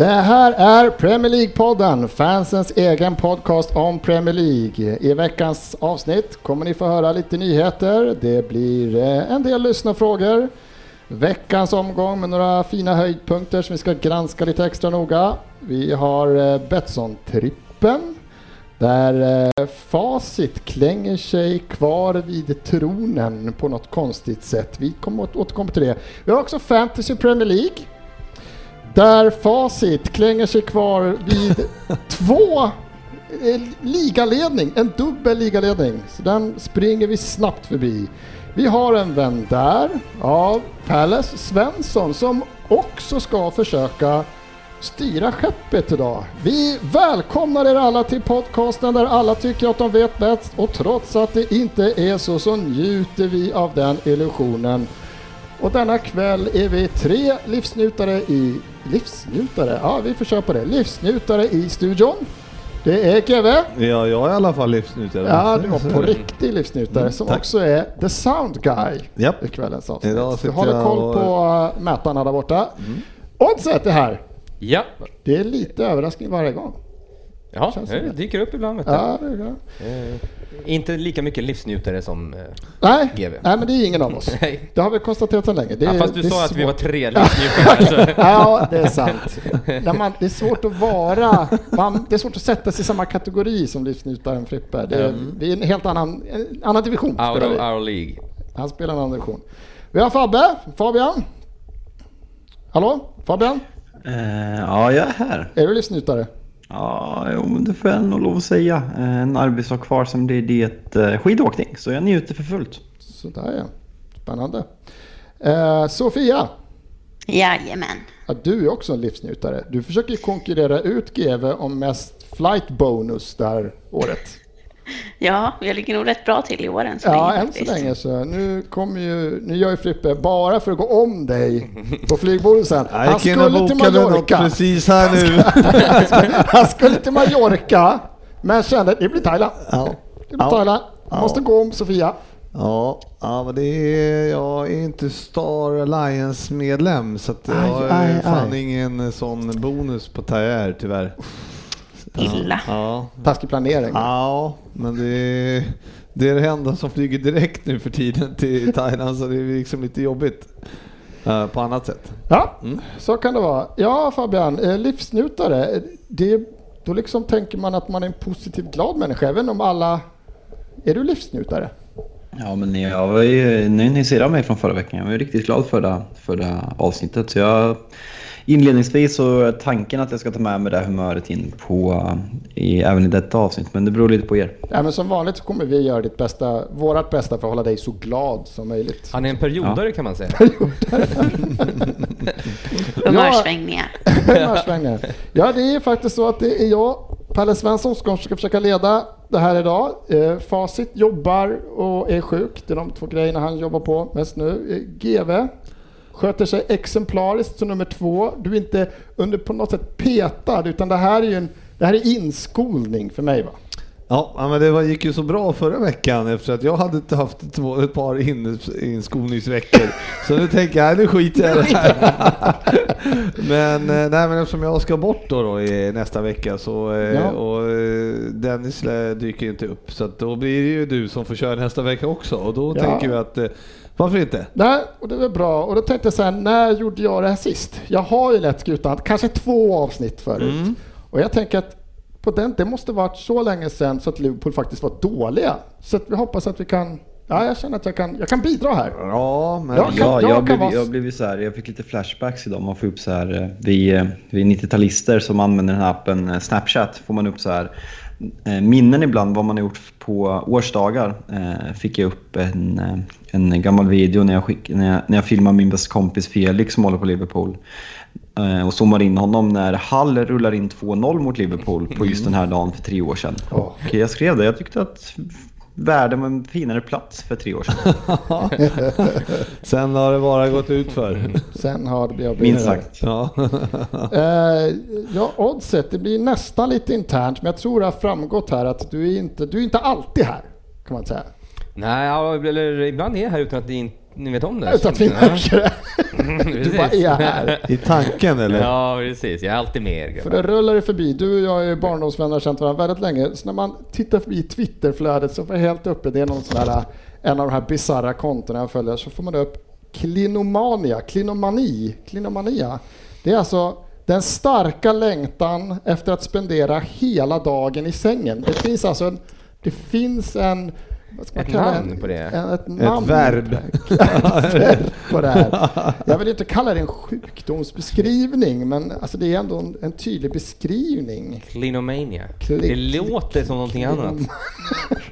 Det här är Premier League-podden, fansens egen podcast om Premier League. I veckans avsnitt kommer ni få höra lite nyheter. Det blir eh, en del lyssnarfrågor. Veckans omgång med några fina höjdpunkter som vi ska granska lite extra noga. Vi har eh, Betsson-trippen där eh, facit klänger sig kvar vid tronen på något konstigt sätt. Vi kommer att återkomma till det. Vi har också Fantasy Premier League där facit klänger sig kvar vid två eh, ligaledning, en dubbel ligaledning. Så den springer vi snabbt förbi. Vi har en vän där av Palace Svensson som också ska försöka styra skeppet idag. Vi välkomnar er alla till podcasten där alla tycker att de vet bäst och trots att det inte är så så njuter vi av den illusionen. Och denna kväll är vi tre livsnjutare i... Livsnjutare? Ja, vi får köra på det. Livsnjutare i studion. Det är GW. Ja, jag är i alla fall livsnjutare. Ja, du var på riktig livsnjutare som tack. också är the sound guy Japp. i kvällens avsnitt. Idag Du håller jag koll och- på uh, mätarna där borta. Oddset är här. Ja, Det är lite överraskning varje gång. ja det det. dyker upp ibland. Vet du. Ja, det är bra. Eh, inte lika mycket livsnjutare som... Eh, Nej, GW. nej, men det är ingen av oss. Nej. Det har vi konstaterat sedan länge. Det ja, är- fast du sa att vi var tre livsnjutare. Ja, det är sant. När man, det är svårt att vara, man, det är svårt att sätta sig i samma kategori som livsnjutaren Frippe. Det är, vi är en helt annan, en annan division. Out of our League. Han spelar en annan division. Vi har Fabbe, Fabian. Hallå, Fabian? Eh, ja, jag är här. Är du livsnjutare? Ja, jo, men det får jag nog lov att säga. Eh, en arbetsdag kvar som blir det eh, skidåkning, så jag njuter för fullt. Sådär ja. Spännande. Eh, Sofia, Jajamän. ja, du är också en livsnjutare. Du försöker konkurrera ut GV om mest flight bonus det här året. Ja, jag ligger nog rätt bra till i år än så Ja, länge än så länge så. Nu kommer ju, nu gör ju Frippe bara för att gå om dig på flygbonusen. Han gick in och skulle till Mallorca. precis här nu. Han skulle till Mallorca, men kände det blir Thailand. Ja. Det blir Ja. Thailand. Ja. Måste gå om Sofia. Ja, ja, men det är, jag är inte Star Alliance medlem så att jag Aj, har aj, fan aj. ingen sån bonus på Tajer tyvärr. Illa. Ja, Taskig planering. ja men det är, det är det enda som flyger direkt nu för tiden till Thailand så det är liksom lite jobbigt eh, på annat sätt. Ja, Mm. så kan det vara. Ja, Fabian, eh, livsnjutare. Det, då liksom tänker man att man är en positiv, glad människa, även om alla... Är du livsnjutare? Ja, men jag var ju, nu ni ser av mig från förra veckan. Jag var ju riktigt glad för det, för det avsnittet. Så jag, inledningsvis så är tanken att jag ska ta med mig det här humöret in på, i, även i detta avsnitt. Men det beror lite på er. Ja, men som vanligt så kommer vi göra ditt bästa, vårat bästa för att hålla dig så glad som möjligt. Han är en periodare kan man säga. Humörsvängningar. Humörsvängningar. Ja, det är faktiskt så att det är jag, Palle Svensson, som ska försöka leda det här idag. Eh, Facit jobbar och är sjuk. Det är de två grejerna han jobbar på mest nu. Eh, GV sköter sig exemplariskt som nummer två. Du är inte under på något sätt petad, utan det här är ju en det här är inskolning för mig. Va? Ja, men det var, gick ju så bra förra veckan efter att jag hade haft två, ett par in, inskolningsveckor. Så nu tänker jag, nu skiter jag i det här. men, eh, nej, men eftersom jag ska bort då, då i nästa vecka så, eh, Ja. och eh, Dennis dyker inte upp så då blir det ju du som får köra nästa vecka också och då Ja. tänker vi att varför inte? Nej, och det var bra. Och då tänkte jag så här, när gjorde jag det här sist? Jag har ju lett skutan, kanske två avsnitt förut. Mm. Och jag tänker att på den, det måste varit så länge sedan så att Liverpool faktiskt var dåliga. Så att vi hoppas att vi kan, ja jag känner att jag kan, jag kan bidra här. Ja, men Jag kan- Ja, jag jag, kan blev, vara- jag, blev så här, jag fick lite flashbacks idag. Man får upp så här, eh, vi, eh, vi 90-talister som använder den här appen eh, Snapchat får man upp så här minnen ibland vad man har gjort på årsdagar. Eh, fick jag upp en, eh, en gammal video när jag, skick, när jag, när jag filmade min bästa kompis Felix som håller på Liverpool. eh, och zoomar in honom när Hall rullar in 2-0 mot Liverpool på just den här dagen för tre år sedan. Och jag skrev det, jag tyckte att världen var en finare plats för tre år sedan. Sen har det bara gått ut för. Sen har det blivit... Minst sagt. Ja. Eh, ja, oddset, det blir nästan lite internt, men jag tror det har framgått här att du är inte, du är inte alltid här, kan man säga. Nej, eller ibland är jag här utan att in- ni vet om det. Utan att vi märker det. Du Precis. bara är här. I tanken eller? Ja, precis. Jag är alltid med er För grabbar. det rullar ju förbi. Du och jag är barndomsvänner och har känt varandra väldigt länge. Så när man tittar förbi Twitterflödet så får jag helt uppe, det är någon sån här, en av de här bisarra kontona jag följer, så får man upp klinomania, klinomani, klinomania. Det är alltså den starka längtan efter att spendera hela dagen i sängen. Det finns alltså en, det finns en, vad ska man Ett kalla namn en, på det? En, ett, namn verb. ett verb på det här. Jag vill inte kalla det en sjukdomsbeskrivning, men alltså det är ändå en, en tydlig beskrivning. Clinomania. Kli- Det låter som någonting annat.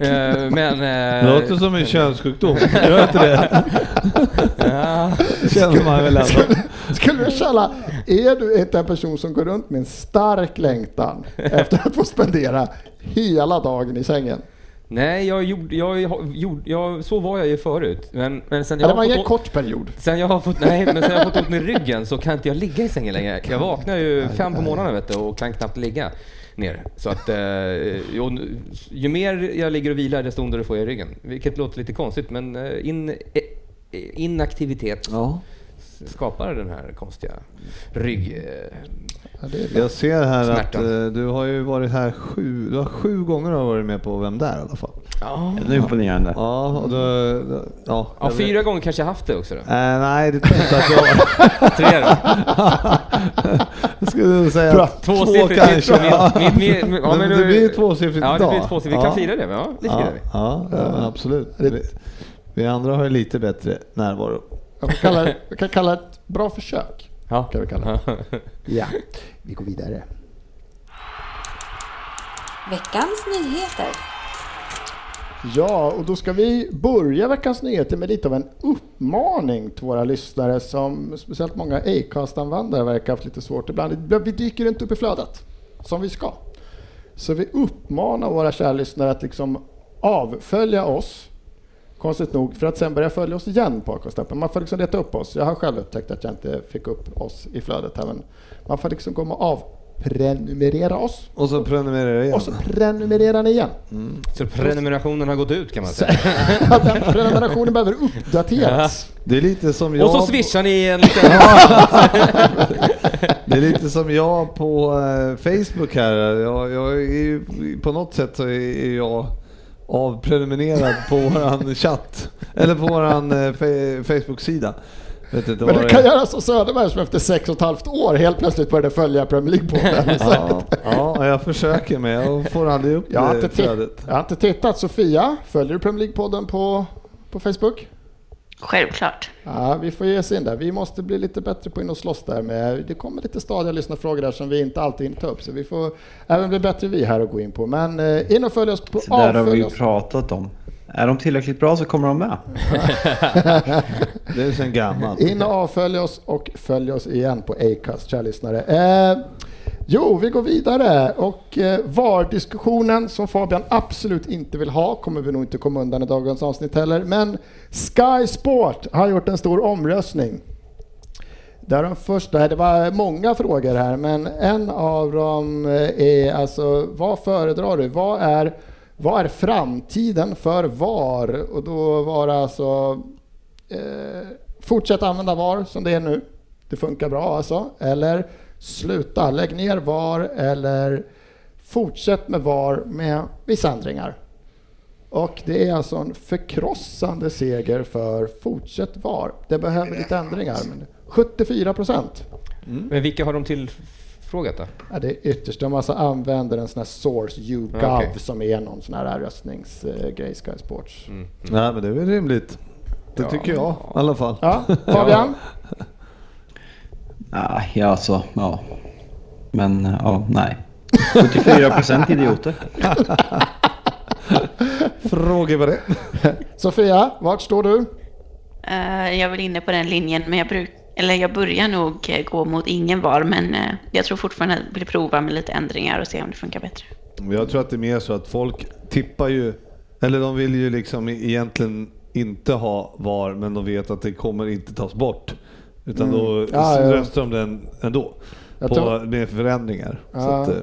Eh, Men... Det eh, låter som en könssjukdom. Gör inte det? ja, känner man väl ändå. Skulle du känna, är du inte en person som går runt med en stark längtan efter att få spendera hela dagen i sängen? Nej, jag gjorde, jag, gjorde, jag, så var jag ju förut. Men, men sen Ja, jag det var fått, kort period. sen jag har fått, nej, men sen jag har fått ont med ryggen så kan inte jag ligga i sängen längre. Jag vaknar ju fem på morgonen vet du, och kan knappt ligga ner. Så att, eh, nu- ju mer jag ligger och vilar desto ondare får jag i ryggen. Vilket låter lite konstigt men eh, in, eh, inaktivitet Ja. Skapar den här konstiga rygg... eh, Ja. Jag ser här att Smärtan. eh, du har ju varit här sju, du har sju gånger har varit med på Vem där i alla fall. Ja, Det är imponerande. Ja, och då, då, ja, ja vet- fyra gånger kanske jag haft det också då. Eh, nej, det tror jag inte att jag har. Tre då. Skulle säga Bra. två Tvåsiffrigt. kanske. Ja, Men men det nu- blir tvåsiffrigt Ja, det idag. blir tvåsiffrigt. Vi kan fira det, ja, det Ja, firar vi. ja, absolut. Vi, vi andra har ju lite bättre närvaro. Jag kan kalla, det- jag kan kalla det ett bra försök. Ja. Kan vi kalla det. Ja, vi går vidare. Veckans nyheter. Ja, och då ska vi börja veckans nyheter med lite av en uppmaning till våra lyssnare som speciellt många Acast-användare verkar ha haft lite svårt ibland. Vi dyker inte upp i flödet som vi ska. Så vi uppmanar våra kära lyssnare att liksom avfölja oss, konstigt nog, för att sen börja följa oss igen på Acast-appen. Man får liksom leta upp oss. Jag har själv upptäckt att jag inte fick upp oss i flödet här, men man får liksom komma och avprenumerera oss Och så prenumererar jag igen. och så prenumererar ni igen. Så prenumerationen har gått ut kan man säga. Den prenumerationen behöver uppdateras. Det är lite som jag... Och så swishar ni en liten... Det är lite som jag på eh, Facebook här. Jag, jag är ju, på något sätt så är jag avprenumererad på våran chatt. Eller på våran eh, Facebook-sida. Inte Men det kan göra som Söderberg som efter sex och ett halvt år helt plötsligt började följa Premier League-podden. Ja, ja, jag försöker men jag får aldrig upp Jag har, det inte jag har inte tittat. Sofia, följer du Premier League-podden på, på Facebook? Självklart. Ja, vi får ge oss in där. Vi måste bli lite bättre på in och slåss där med. Det kommer lite stadiga lyssnarfrågor där som vi inte alltid hinner ta upp. Så vi får även bli bättre vi här och gå in på. Men eh, in och följ oss på Så där har vi ju oss. pratat om. Är de tillräckligt bra så kommer de med. Det är sen gammalt. In och avfölj oss och följ oss igen på Acast, kära lyssnare. Eh, jo, vi går vidare och eh, VAR-diskussionen som Fabian absolut inte vill ha kommer vi nog inte komma undan i dagens avsnitt heller. Men Sky Sport har gjort en stor omröstning. Där de första, det var många frågor här, men en av dem eh, är alltså vad föredrar du? Vad är, vad är framtiden för VAR? Och då var det alltså eh, fortsätt använda VAR som det är nu. Det funkar bra alltså. Eller sluta, lägg ner VAR eller fortsätt med VAR med vissa ändringar. Och det är alltså en förkrossande seger för fortsätt VAR. Det behöver lite ändringar, men 74 procent. Men vilka har de tillfrågat då? Ja, det är ytterst. De alltså använder en sån här source YouGov okej. som är någon sån här röstningsgrej, Sky Sports. Nej men det är väl rimligt. Det Ja. tycker jag i alla fall. Ja, Fabian? Ah, ja, alltså, ja. Men ja, nej. 74 procent idioter. Fråga på det. Sofia, vart står du? Eh, jag är väl inne på den linjen, men jag, bruk, eller jag börjar nog eh, gå mot ingen VAR, men eh, jag tror fortfarande att jag vill prova med lite ändringar och se om det funkar bättre. Jag tror att det är mer så att folk tippar ju, eller de vill ju liksom egentligen inte ha VAR, men de vet att det kommer inte tas bort. Utan då Mm. Ja, ja. röstar de den ändå. Jag På, tror- med förändringar. Ja. att, eh,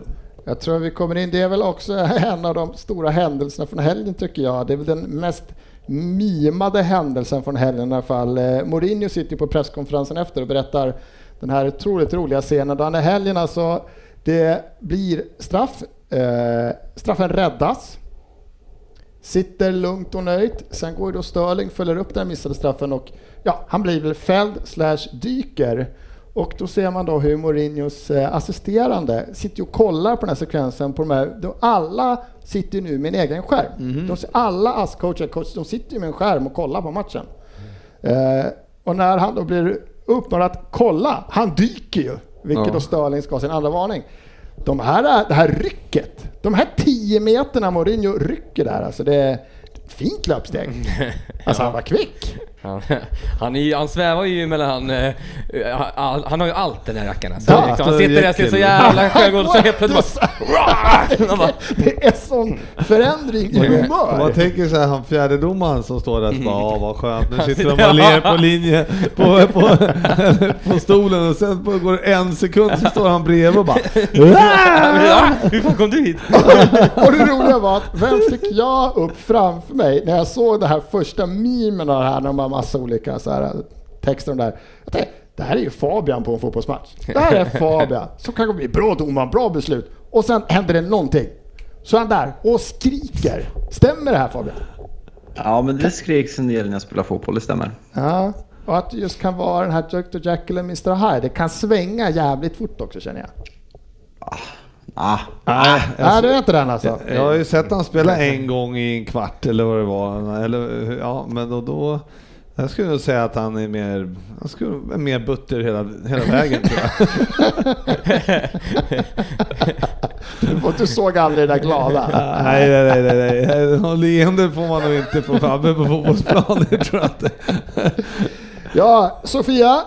Jag tror vi kommer in, det är väl också en av de stora händelserna från helgen tycker jag. Det är väl den mest mimade händelsen från helgen i alla fall. Eh, Mourinho sitter på presskonferensen efter och berättar den här otroligt roliga scenen. Den här helgen alltså, det blir straff. Eh, straffen räddas. Sitter lugnt och nöjt. Sen går ju då Sterling, följer upp den missade straffen och ja, han blir väl fälld slash dyker. Och då ser man då hur Mourinhos eh, assisterande sitter och kollar på den här sekvensen. På de här, de, alla sitter ju nu med en egen skärm. De, ser- alla ASS-coacher coach, de sitter med en skärm och kollar på matchen. Eh, och när han då blir uppmanad att kolla, han dyker ju, vilket Ja. då Sterling ska ha sin andra varning. De här, det här rycket, de här 10 meterna Mourinho rycker där, alltså det är ett fint löpsteg. Alltså han var kvick. Han, han, är, ju- han svävar ju mellan... eh, Han, han har ju allt den här rackaren. Så Ja, liksom, han sitter där och ser så jävla skön ut så helt plötsligt bara... Det är sån förändring i Om man humör. tänker så här, han fjärdedomaren som står där och bara, ja vad skönt, nu sitter de och ler på linje på, på, på stolen och sen på- går det en sekund så står han bredvid och bara Hur fan kom du hit? Och det roliga var att vem fick jag upp framför mig när jag såg det här första memen här, när de har massa olika så här, texter om det här. Jag tänkte, det här är ju Fabian på en fotbollsmatch. Det här är Fabian som kanske blir bra domare, bra beslut. Och sen händer det någonting. Så är han där och skriker. Stämmer det här Fabian? Ja, men det skreks en del när jag spelade fotboll, det stämmer. Ja. Och att det just kan vara den här Dr. Jekyll och Mr. Hyde. Det kan svänga jävligt fort också känner jag. Ah, Nej, Nej, det är inte den alltså. Jag har ju sett han spela en gång i en kvart eller vad det var. Eller, ja, men då, då jag skulle nog säga att han är mer, han skulle vara mer butter hela, hela vägen tror jag. Du, du såg aldrig det där glada. nej, nej, nej, nej, nej. Någon leende får man nog inte få fram på fotbollsplanen tror jag inte. Ja, Sofia.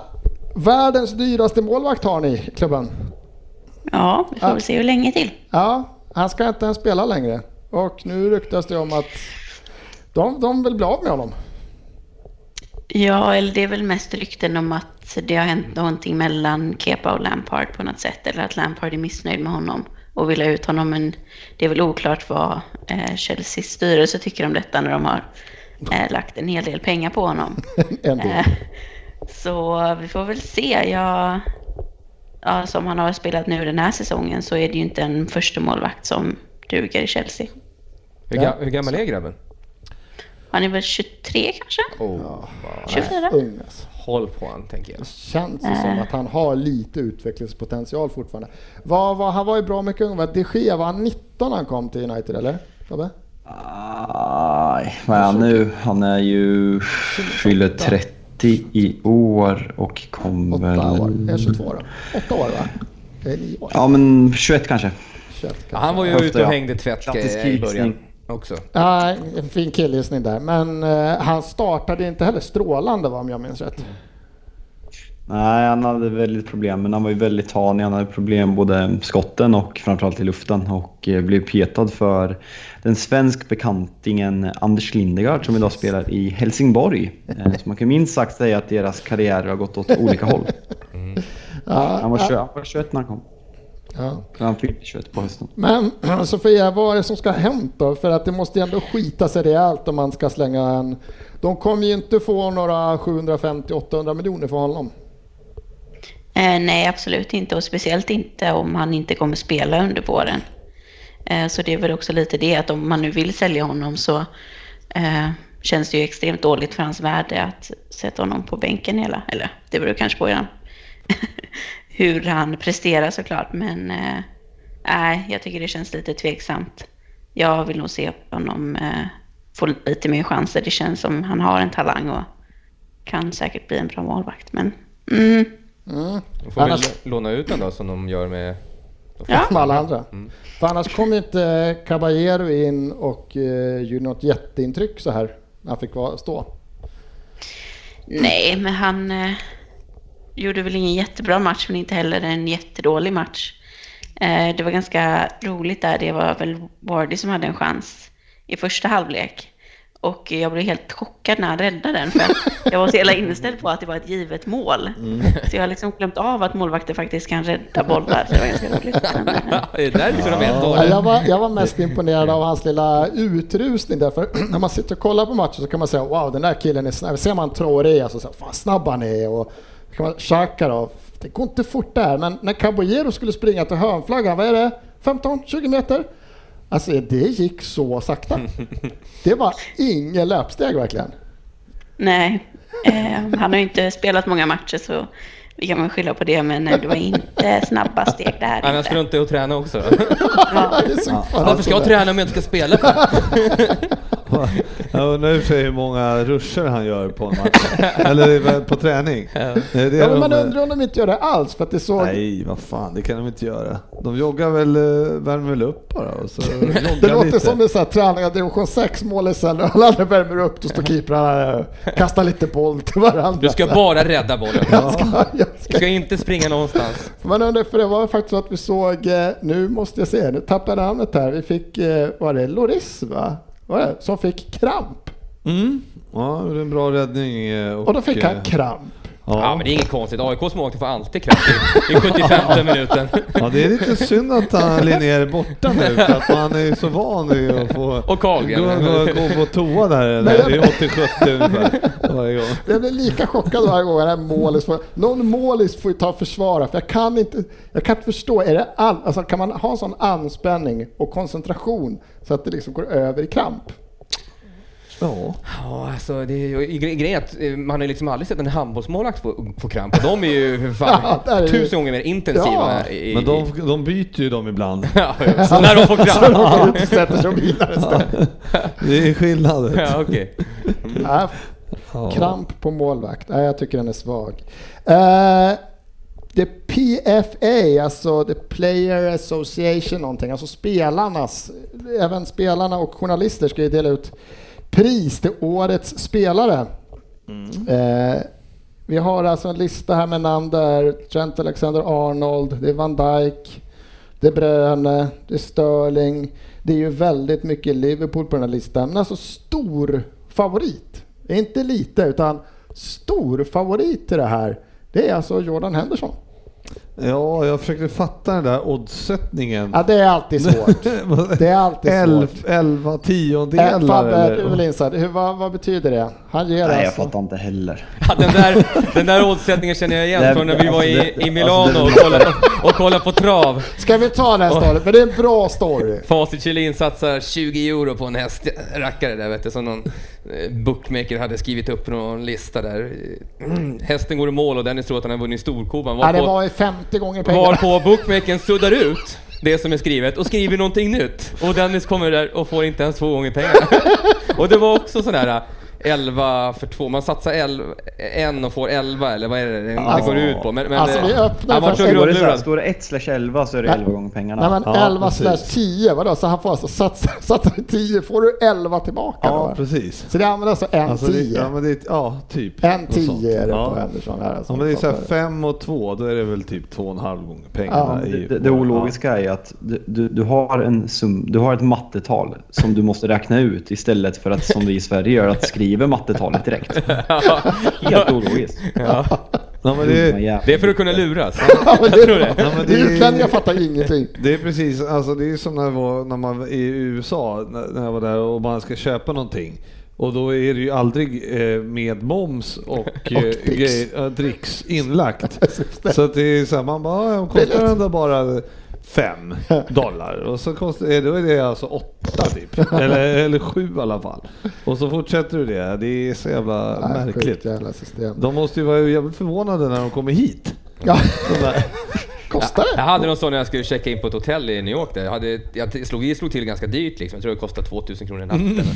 Världens dyraste målvakt har ni i klubben. Ja, vi får väl se hur länge till. Ja, han ska inte ens spela längre. Och nu ryktas det om att de, de vill bli av med honom. Ja, eller det är väl mest rykten om att det har hänt någonting mellan Kepa och Lampard på något sätt. Eller att Lampard är missnöjd med honom och vill ha ut honom. Men det är väl oklart vad eh, Chelseas styrelse tycker om detta när de har eh, lagt en hel del pengar på honom. En del. Eh, Så vi får väl se. Jag, ja, som han har spelat nu den här säsongen så är det ju inte en första målvakt som duger i Chelsea. Hur, ga, hur gammal är grabben? Han är väl 23 kanske? Oh, 24? Ung alltså. håll på han, tänker jag. Känns det som att han har lite utvecklingspotential fortfarande. Vad, vad, han var ju bra mycket ung. De Gea, var han 19 när han kom till United eller? Vad är han nu? Han är ju... Fyller 30 i år och kom Åtta väl... år. Det är 22 då. Åtta år va? Det nio år. Ja, men 21 kanske. 21 Ja, kanske. han var ju ute och ja. hängde tvätt i början. Också. Ja, en fin killgissning där. Men eh, han startade inte heller strålande va, om jag minns rätt. Nej, han hade väldigt problem, men han var ju väldigt tanig. Han hade problem både skotten och framförallt i luften och eh, blev petad för den svensk bekantingen Anders Lindegard som idag spelar i Helsingborg. Eh, Så man kan minst sagt säga att deras karriärer har gått åt olika håll. Ja, Han var, ja, 21, han var 21 när han kom. Ja. Han fyllde 21 på hösten. Men Sofia, vad är det som ska ha hänt då? För att det måste ju ändå skita sig rejält om man ska slänga en... De kommer ju inte få några 750-800 miljoner för honom. Eh, nej, absolut inte. Och speciellt inte om han inte kommer spela under våren. Eh, så det är väl också lite det att om man nu vill sälja honom så eh, känns det ju extremt dåligt för hans värde att sätta honom på bänken hela. Eller det beror kanske på hur hur han presterar såklart. Men eh, nej, jag tycker det känns lite tveksamt. Jag vill nog se honom eh, få lite mer chanser. Det känns som han har en talang och kan säkert bli en bra målvakt. Men mm, Mm. De får väl Annars- låna ut den då som de gör med... Ja. Som alla andra. För annars kom inte Caballero in och eh, gjorde något jätteintryck så här när han fick vara- stå. Nej, men han... gjorde väl ingen jättebra match, men inte heller en jättedålig match. Eh, det var ganska roligt där. Det var väl Vardy som hade en chans i första halvlek. Och jag blev helt chockad när han räddade den, för jag var så jävla inställd på att det var ett givet mål. Så jag har liksom glömt av att målvakter faktiskt kan rädda bollar, så det var ganska roligt. Men, det är därför de är jag, var, jag var mest imponerad av hans lilla utrustning där, för när man sitter och kollar på matchen så kan man säga wow den där killen är snabb. Ser man Traoré alltså, så fan snabb han är och kan man Xhaka då, det går inte fort där men när Caballero skulle springa till hörnflaggan, vad är det? 15-20 meter? Alltså det gick så sakta. Det var ingen löpsteg verkligen. nej, eh, han har ju inte spelat många matcher, så vi kan väl skylla på det, men eh, det var inte snabba steg där. Han inte. struntar i att träna också. Ja. Fan Varför ska jag träna om jag inte ska spela? Jag undrar i och för sig hur många ruscher han gör på en match. Eller på träning. Det är det Ja, men man de- undrar om de inte gör det alls för att det såg Nej, vad fan, det kan de inte göra. De joggar väl, eh, värmer väl upp bara och så Det låter lite. som en sån här träning av division 6 mål sen alla andra värmer upp, då står keeprarna och kastar lite boll till varandra. Du ska bara rädda bollen. Jag ska, jag Du ska. ska inte springa någonstans. Man undrar, för det var faktiskt så att vi såg, eh, nu måste jag se, nu tappade jag namnet här, vi fick, eh, var det Loris va? Det? Som fick kramp. Mm. Ja, det är en bra räddning. eh, Och, Och då fick han eh, kramp. Ja, men det är inget konstigt. AIKs målvakter får alltid kraft i, i 75 minuten. Ja, det är lite synd att han Linnér är borta nu för att man är så van vid att få Och Carlgren. gå, gå, gå på toa där. Nej, Det är 80-70 ungefär varje gång. Jag blir lika chockad varje gång det här målis får, någon målis får ju ta och försvara för jag kan inte, jag kan inte förstå, är det all, alltså kan man ha en sån anspänning och koncentration så att det liksom går över i kramp? Ja. Ja, alltså det är ju gre- grejen är att eh, man har ju liksom aldrig sett en handbollsmålvakt få, få kramp. Och de är ju fan Ja, är tusen gånger mer intensiva. Ja. i, Men de, de byter ju dem ibland. Ja, så när de får Så de kramp. går ut och sätter sig och vilar istället. Det är skillnaden. Ja. Nej, Ja. Kramp på målvakt. Nej, jag tycker den är svag. Uh, det PFA, alltså The Player Association någonting, alltså spelarnas, även spelarna och journalister ska ju dela ut pris till årets spelare. Eh, vi har alltså en lista här med namn där Trent Alexander-Arnold, det är Van Dijk, De Bruyne, det är Sterling. Det är ju väldigt mycket Liverpool på den här listan. Men alltså stor favorit, inte lite utan stor favorit till det här. Det är alltså Jordan Henderson. Ja, jag försökte fatta den där oddsättningen. Ja, det är alltid svårt. Det är alltid Elf, svårt. elva tiondelar Fabbe, du är väl eller? insatt. Hur, vad, vad betyder det? Han ger Nej, jag alltså... fattar inte heller. Ja, den, där, den där oddsättningen känner jag igen från när vi var i, alltså i Milano alltså och det- kollade, och kollade på trav. Ska vi ta den här storyn? För det är en bra story. Facit Kjellin satsar 20 euro på en hästrackare där vet du, som någon eh, bookmaker hade skrivit upp på någon lista där. Mm, Hästen går i mål och Dennis tror att han har vunnit storkovan. Ja, det var ju 50 gånger pengarna. Varpå bookmakern suddar ut det som är skrivet och skriver någonting nytt. Och Dennis kommer där och får inte ens två gånger pengarna. Och det var också sådär 11 för två, man satsar 11, en och får 11 eller vad är det det Alltså- går ut på? Men, men alltså, vi öppnar var för- det, så här, grundlurad. står det 1 slash 11 så är det Nej. 11 gånger pengarna. Nej men Ja, 11 precis. slash 10, vadå? Så han får alltså satsa, satsa 10, får du 11 tillbaka Ja, då? precis. Så det använder alltså en Alltså det, 10. ja, men det, ja, typ. En Något sånt. 10 är det ja. på Henderson här alltså. Ja, men det är så här fem och två, då är det väl typ två och en halv gånger pengarna. Ja, i, Det, det ologiska är att du, du, du, har en sum, du har ett mattetal som du måste räkna ut istället för att som vi i Sverige gör, att skriva mattetalet direkt. Helt ologiskt. Ja, Ja, det, det är för att kunna luras. Ja, det. det. Utlänningar fattar ingenting. det är precis, alltså det är som när, var, när man var i USA, när jag var där och man ska köpa någonting. Och då är det ju aldrig eh, med moms och, eh, dricks. grej- ja, dricks inlagt. Så att det är så här, man bara, ja, kostar den där bara fem dollar och så kostar, då är det alltså åtta typ. Eller, eller sju i alla fall. Och så fortsätter du det. Det är så jävla Nej, märkligt. sjukt jävla system. De måste ju vara jävligt förvånade när de kommer hit. Ja, kostar Jag det? hade någon sån när jag skulle checka in på ett hotell i New York där. Jag, hade, jag slog, vi slog till ganska dyrt liksom. Jag tror det kostade 2000 kronor i natten.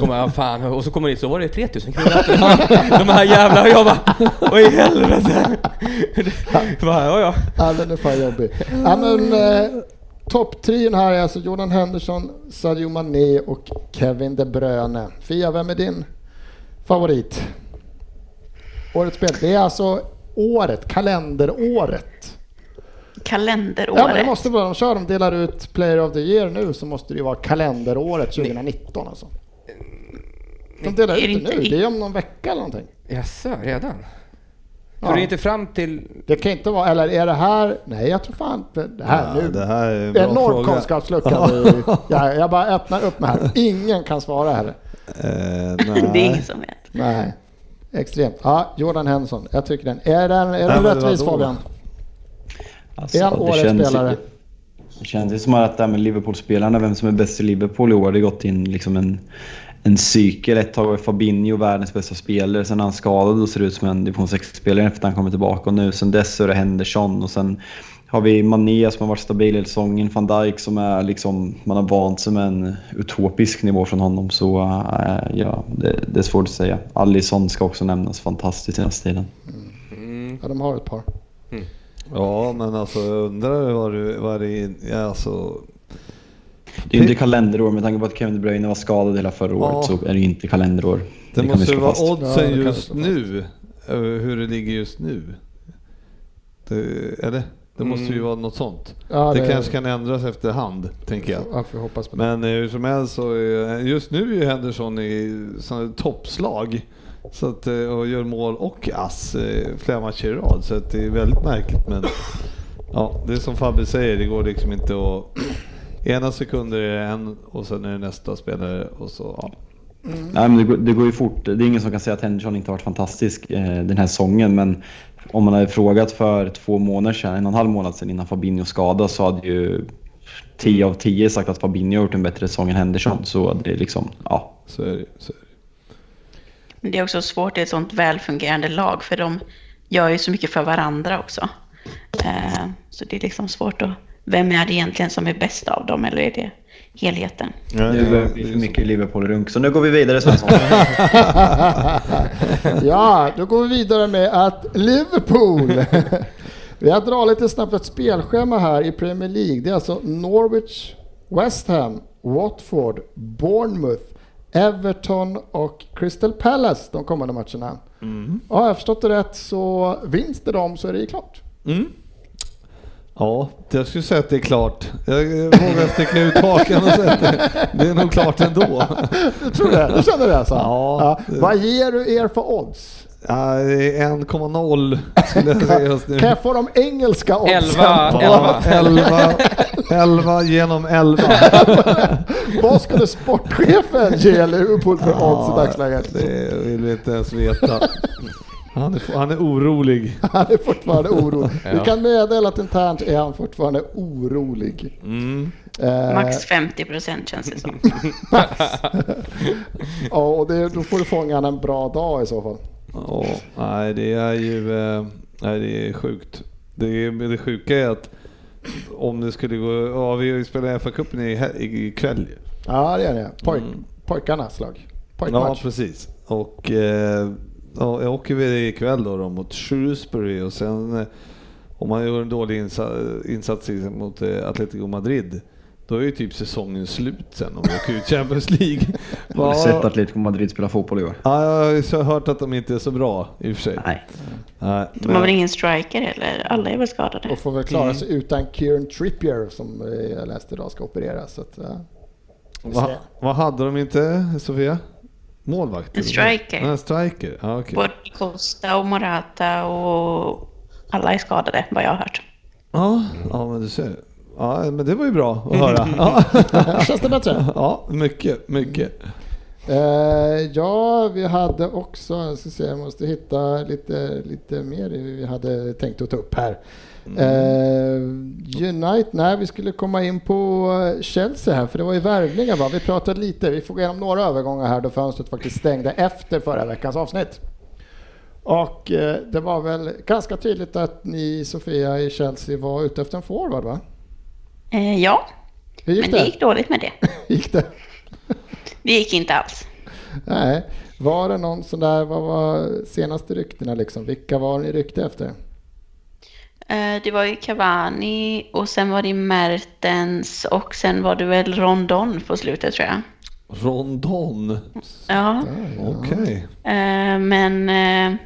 Kommer jag, fan, och så kommer jag dit så var det 3000 kronor i natten. De här jävla jag bara, vad i helvete? Bara, ja, ja. Ja, den är fan jobbig. Ja, men, eh, Topptrion här är alltså Jordan Henderson, Sadio Mané och Kevin De Bruyne. Fia, vem är din favorit? Årets spel. Det är alltså året, kalenderåret. Kalenderåret. Ja, men det måste vara, de kör, de delar ut Player of the Year nu så måste det ju vara kalenderåret 2019 alltså. De delar Är ut det inte nu, det är om någon vecka eller någonting. Jaså, redan? Ja. För det är inte fram till... Det kan inte vara, eller är det här, nej jag tror fan det här Ja, nu. det här är en Enorm kunskapslucka. jag, jag bara öppnar upp mig här. Ingen kan svara här. Eh, Det är ingen som vet. Nej. Extremt. Ja, Jordan Henson. Jag tycker den. Är den, är den rättvis. Fabian? Alltså, Är han årets känns- spelare? Det känns ju som att det här med Liverpool-spelarna, vem som är bäst i Liverpool i år, det har gått in liksom en, en cykel. Ett tag var Fabinho världens bästa spelare, sen är han skadad och ser ut som en division 6-spelare efter att han kommer tillbaka. Och nu sen dess så är det Henderson och sen har vi Mané som har varit stabil hela säsongen, van Dijk som är liksom, man har vant sig med en utopisk nivå från honom. Så äh, ja, det, det är svårt att säga. Alisson ska också nämnas, fantastiskt senaste tiden. Ja, de har ett par. Ja, men alltså jag undrar vad det, vad det är, ja, alltså, Det är ju inte kalenderår, med tanke på att Kevin De Bruyne var skadad hela förra året Ja. så är det ju inte kalenderår. det, vi måste ju vara fast. Ja, oddsen det vi just nu, över hur det ligger just nu. Det, eller? Det måste ju Mm. vara något sånt. Ja, det, kanske kan ändras efterhand, tänker jag. Ja, hoppas på det. Men eh, hur som helst så är, just nu är Henderson i toppslag. Så att, eh, och gör mål och ass eh, flera matcher i rad. Så det är väldigt märkligt. Men ja, det är som Fabbe säger, det går liksom inte att... Ena sekunder är det en och sen är det nästa spelare och så... Ja. Nej, men det, går, det går ju fort. Det är ingen som kan säga att Henderson inte har varit fantastisk eh, den här säsongen. Men om man hade frågat för två månader sedan, en och en halv månad sedan innan Fabinho skadades så hade ju 10 av 10 sagt att Fabinho har gjort en bättre säsong än Henderson. Så det är liksom, ja. Så är det, så är det. Men det är också svårt i ett sånt välfungerande lag för de gör ju så mycket för varandra också. Eh, Så det är liksom svårt att... Vem är det egentligen som är bäst av dem eller är det helheten? Ja, Det är mycket Liverpool-runk. Så nu går vi vidare Svensson. ja, då går vi vidare med att Liverpool. vi har dragit lite snabbt ett spelschema här i Premier League. Det är alltså Norwich, West Ham, Watford, Bournemouth, Everton och Crystal Palace de kommande matcherna. Ja, har jag förstått det rätt så vinns det dem så är det klart. Mm. Ja, jag skulle säga att det är klart. Jag vågar sticka ut hakan och säga att det, det är nog klart ändå. Du tror det? Du känner det alltså? Ja. Vad ger du er för odds? Ja, det är 1,0 skulle jag säga just nu. Kan jag få de engelska oddsen? Elva, på- elva. 11, 11 genom 11. Vad skulle sportchefen ge Liverpool för odds i dagsläget? Det vill vi inte ens veta. Han är, han är orolig. Han är fortfarande orolig. Vi Ja. kan meddela att internt är han fortfarande orolig. Mm. Eh, Max 50 procent känns det som. ja, och det, då får du fånga han en bra dag i så fall. Ja, nej det är ju eh, nej, det är sjukt. Det, det sjuka är att om det skulle gå, ja vi spelar FA-cupen ikväll. Ja, det är det. Pojk, Mm. Pojkarnas lag. Ja Pojkmatch. precis. Och eh, ja, jag åker väl ikväll då, då mot Shrewsbury och sen eh, om man gör en dålig insa- insats i- mot eh, Atletico Madrid då är ju typ säsongen slut sen om vi åker ut Champions League. Har du sett Atletico Madrid spela fotboll i år? Ja, jag har hört att de inte är så bra i och för sig. Nej. Nej, De har men- väl ingen striker eller? Alla är väl skadade? Och får väl klara sig utan Kieran Trippier som eh, jag läste idag ska opereras. Så att, ja. Vi Va, vad hade de inte, Sofia? Målvakt? En striker. En striker, ja okej. Både Costa och Morata och alla är skadade vad jag har hört. Ja, ja, men du ser. Ja, men det var ju bra att höra. Ja, Känns det bättre? ja mycket, mycket. Eh, ja, vi hade också, jag ska se, jag måste hitta lite, lite mer vi hade tänkt att ta upp här. Eh, United, nej vi skulle komma in på Chelsea här för det var ju värvningar va? Vi pratade lite, vi får gå igenom några övergångar här då fönstret faktiskt stängde efter förra veckans avsnitt. Och eh, det var väl ganska tydligt att ni Sofia i Chelsea var ute efter en forward va? Eh, ja, Hur gick men det? det gick dåligt med det. gick det? Det gick inte alls. Nej, var det någon sån där, vad var senaste ryktena liksom? Vilka var ni ryckte efter? Eh, Det var ju Cavani och sen var det Mertens och sen var det väl Rondon på slutet tror jag. Rondon, Ja, okej. eh, men eh,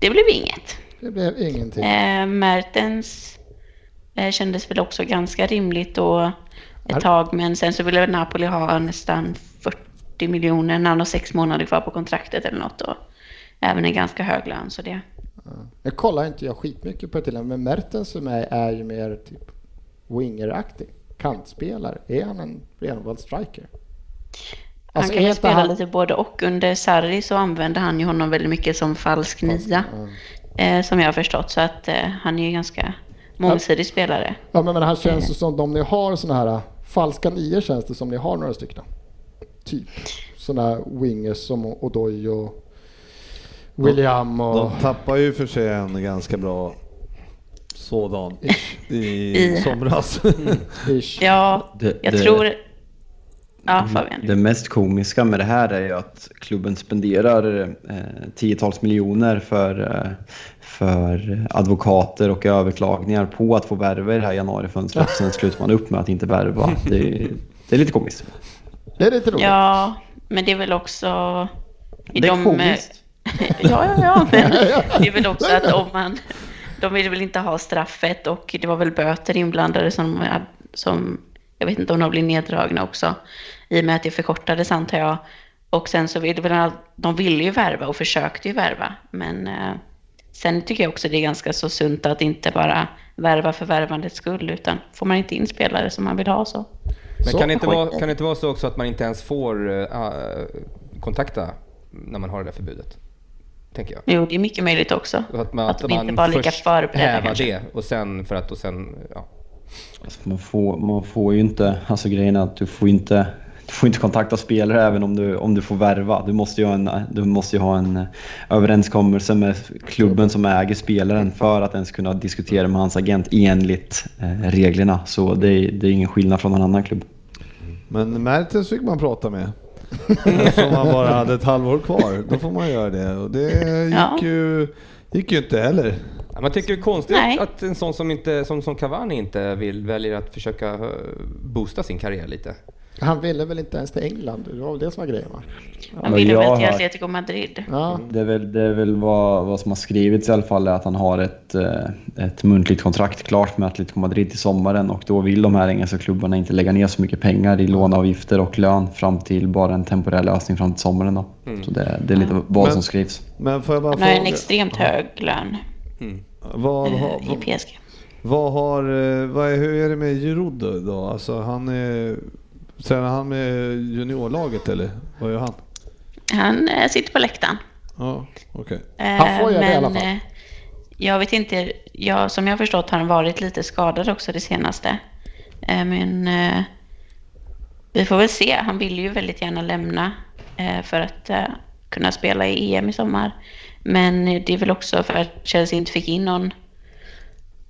det blev inget. Det blev ingenting. Mertens kändes väl också ganska rimligt då ett tag, men sen så ville Napoli ha nästan 40 miljoner när han har sex månader kvar på kontraktet eller något och även en ganska hög lön så det. Nu kollar inte jag skitmycket på det till men Mertens för mig är ju mer typ wingeraktig. Kantspelare. Är han en renodlad striker? Han Alltså, kan inte spela han- lite både och. Under Sarri så använde han ju honom väldigt mycket som falsk nia. Eh, som jag har förstått. Så att eh, han är ju ganska mångsidig spelare. Ja men, men han känns ju som de ni har såna här falska nior känns det som ni har några stycken. Typ såna wingers som Odoi och William och... De tappar ju för sig en ganska bra sådan i I- somras. Ish. Ja, Det- jag det- tror... Ja, Fabian. Det mest komiska med det här är ju att klubben spenderar eh, tiotals miljoner för, eh, för advokater och överklagningar på att få värva i det här januarifönstret. Sen slutar man upp med att inte värva. Det, är- det är lite komiskt. Det är lite roligt. Ja, men det är väl också... i Det är de- komiskt. ja, ja, ja, men det är väl också att om man... De vill väl inte ha straffet och det var väl böter inblandade som, som jag vet inte om de blir neddragna också. I och med att det förkortades antar jag. Och sen så vill det väl, de ville ju värva och försökte ju värva. Men eh, sen tycker jag också det är ganska så sunt att inte bara värva för värvandets skull. Utan får man inte in spelare som man vill ha så. Men kan det, inte vara, kan det inte vara så också att man inte ens får uh, kontakta när man har det där förbudet? Tänker jag. Jo, det är mycket möjligt också. Att man, Att de inte var lika först förberedda det och sen för att och sen, ja. Alltså, man, får, man får ju inte, alltså grejen är att du får inte, du får inte kontakta spelare även om du, om du får värva. Du måste ju ha en, du måste ju ha en överenskommelse med klubben som äger spelaren för att ens kunna diskutera med hans agent enligt eh, reglerna. Så det är, det är ingen skillnad från någon annan klubb. Men Mertens fick man prata med. Som man bara hade ett halvår kvar. Då får man göra det. Och det gick, Ja. ju, gick ju inte heller. Man tycker det är konstigt Nej. att, att en sån som, inte, som, som Cavani inte vill, väljer att försöka eh, boosta sin karriär lite. Han ville väl inte ens till England? Det var väl det som var grejen va? Han ville jag väl till Atletico Madrid. Ja. Det är väl, det är väl vad, vad som har skrivits i alla fall, är att han har ett, eh, ett muntligt kontrakt klart med Atletico Madrid till sommaren och då vill de här engelska klubbarna inte lägga ner så mycket pengar i låneavgifter och lön fram till bara en temporär lösning fram till sommaren. Då. Så det, det är lite vad Men- som skrivs. Men får jag bara Han har en extremt hög lön Vad, eh, har, i vad, PSG. vad har, eh, vad är, hur är det med Giroud då? Alltså han är, tränar han med juniorlaget eller vad gör han? Han eh, sitter på läktaren. Ja, okej. Eh, Han får göra det i alla fall. eh, Jag vet inte, jag, som jag har förstått har han varit lite skadad också det senaste. Men vi får väl se. Han vill ju väldigt gärna lämna för att kunna spela i EM i sommar. Men det är väl också för att Chelsea inte fick in någon,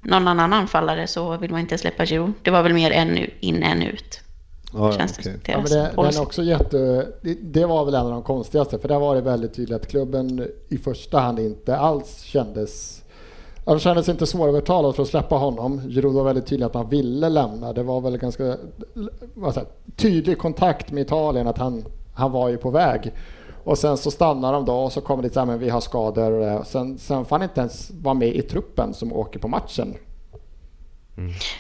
någon annan anfallare så vill man inte släppa Giroud. Det var väl mer en in, en ut. Ja, känns det Ja, men deras det, den policy. är också jätte, det, det var väl en av de konstigaste för där var det väldigt tydligt att klubben i första hand inte alls kändes det kändes inte svårövertalad för att släppa honom. Giroud var väldigt tydlig att han ville lämna. Det var väl ganska vad säger, jag, tydlig kontakt med Italien att han, han var ju på väg. Och sen så stannar de då och så kommer det så här, men vi har skador. och det. Sen, sen får han inte ens vara med i truppen som åker på matchen.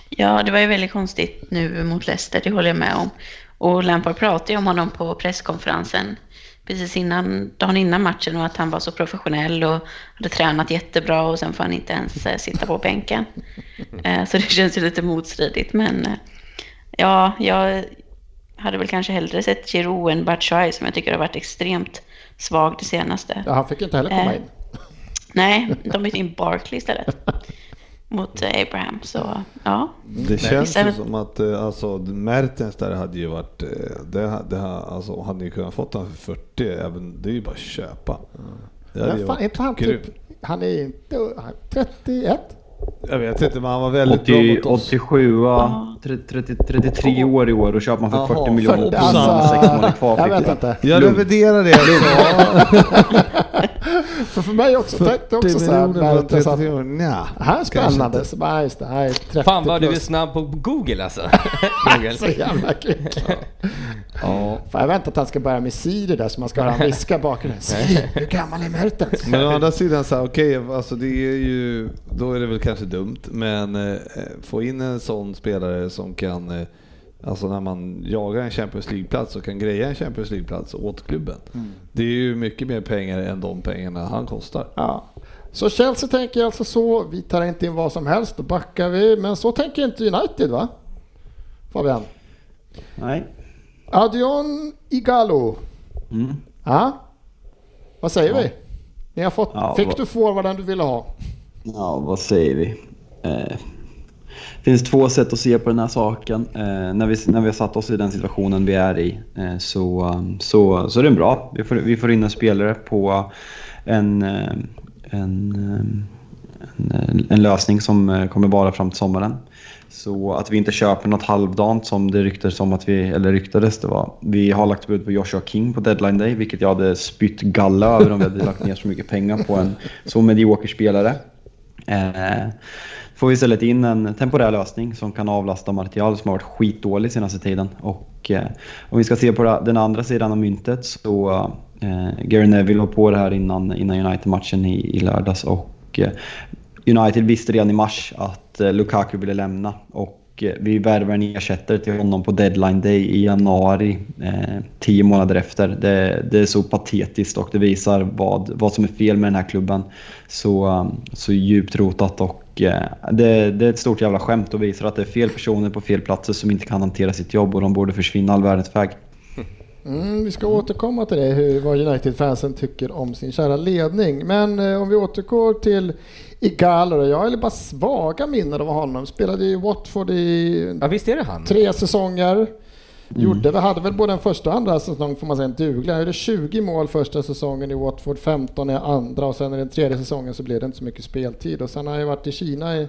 Ja, det var ju väldigt konstigt nu mot Leicester, det håller jag med om. Och Lampard pratade ju om honom på presskonferensen precis innan, dagen innan matchen och att han var så professionell och hade tränat jättebra och sen får han inte ens eh, sitta på bänken. Eh, Så det känns ju lite motstridigt men eh, ja, jag hade väl kanske hellre sett Giroud än Batshuayi som jag tycker har varit extremt svag det senaste. Ja, han fick inte heller komma in. Nej, de bytte in Barkley istället mot eh, Abraham så ja. Det känns ju som att eh, alltså, Mertens där hade ju varit, eh, det, det, alltså, hade ju kunnat fått han för 40, även, det är ju bara att köpa. Det hade ju Men fan, inte han typ, han är inte, han är 31? Jag vet inte, men han var väldigt bra 80, mot oss. 87, 30, 30, 33 år i år och köper man för Jaha, 40 miljoner 40, och Alltså, sex månader kvar. jag vet det. inte. Jag reviderar det. För, för mig också, tänkte också så här, miljoner att 30 år? Nja, det här är spännande. Så bara, just det, här är 30 Fan vad du är snabb på Google alltså. Så jävla kvick. Ja. Fan, jag väntar att han ska börja med Siri där så man ska höra han viska bakom. Siri, hur gammal är Mertens? Men å andra sidan så här, okej, alltså det är ju, då är det väl kanske dumt, men eh, få in en sån spelare som kan, eh, alltså när man jagar en Champions League-plats och kan greja en Champions League-plats åt klubben. Det är ju mycket mer pengar än de pengarna han kostar. Ja. Så Chelsea tänker alltså så, vi tar inte in vad som helst, då backar vi. Men så tänker inte United va? Fabian? Nej. Adrian Igalo. Mm. Ja? Vad säger vi? Ni har fått, Ja, fick vad- du forwarden du ville ha? Ja, vad säger vi? Eh, det finns två sätt att se på den här saken. Eh, när, vi, när vi har satt oss i den situationen vi är i eh, så, så, så är den bra. Vi får, vi får in en spelare på en, eh, en, eh, en, en lösning som eh, kommer vara fram till sommaren. Så att vi inte köper något halvdant som det ryktades om att vi, eller ryktades det var. Vi har lagt bud på Joshua King på deadline day, vilket jag hade spytt galla över om vi hade lagt ner så mycket pengar på en så medioker spelare. Eh, får vi istället in en temporär lösning som kan avlasta Martial som har varit skitdålig senaste tiden. Och eh, om vi ska se på den andra sidan av myntet så eh, Gary Neville var på det här innan, innan United-matchen i, i lördags och eh, United visste redan i mars att eh, Lukaku ville lämna och eh, vi värvar en ersättare till honom på deadline day i januari, eh, tio månader efter. Det, det är så patetiskt och det visar vad, vad som är fel med den här klubben. Så, eh, så djupt rotat och eh, det, det är ett stort jävla skämt och visar att det är fel personer på fel platser som inte kan hantera sitt jobb och de borde försvinna all världens väg. Mm, vi ska återkomma till det, hur, vad United-fansen tycker om sin kära ledning. Men eh, om vi återgår till Igalo, jag har bara svaga minnen av honom. Spelade i Watford i Ja visst är det han? tre säsonger. Gjorde, vi hade väl både den första och andra säsongen får man säga en duglig. Han gjorde 20 mål första säsongen i Watford, 15 i andra och sen i den tredje säsongen så blev det inte så mycket speltid. Och sen har han ju varit i Kina i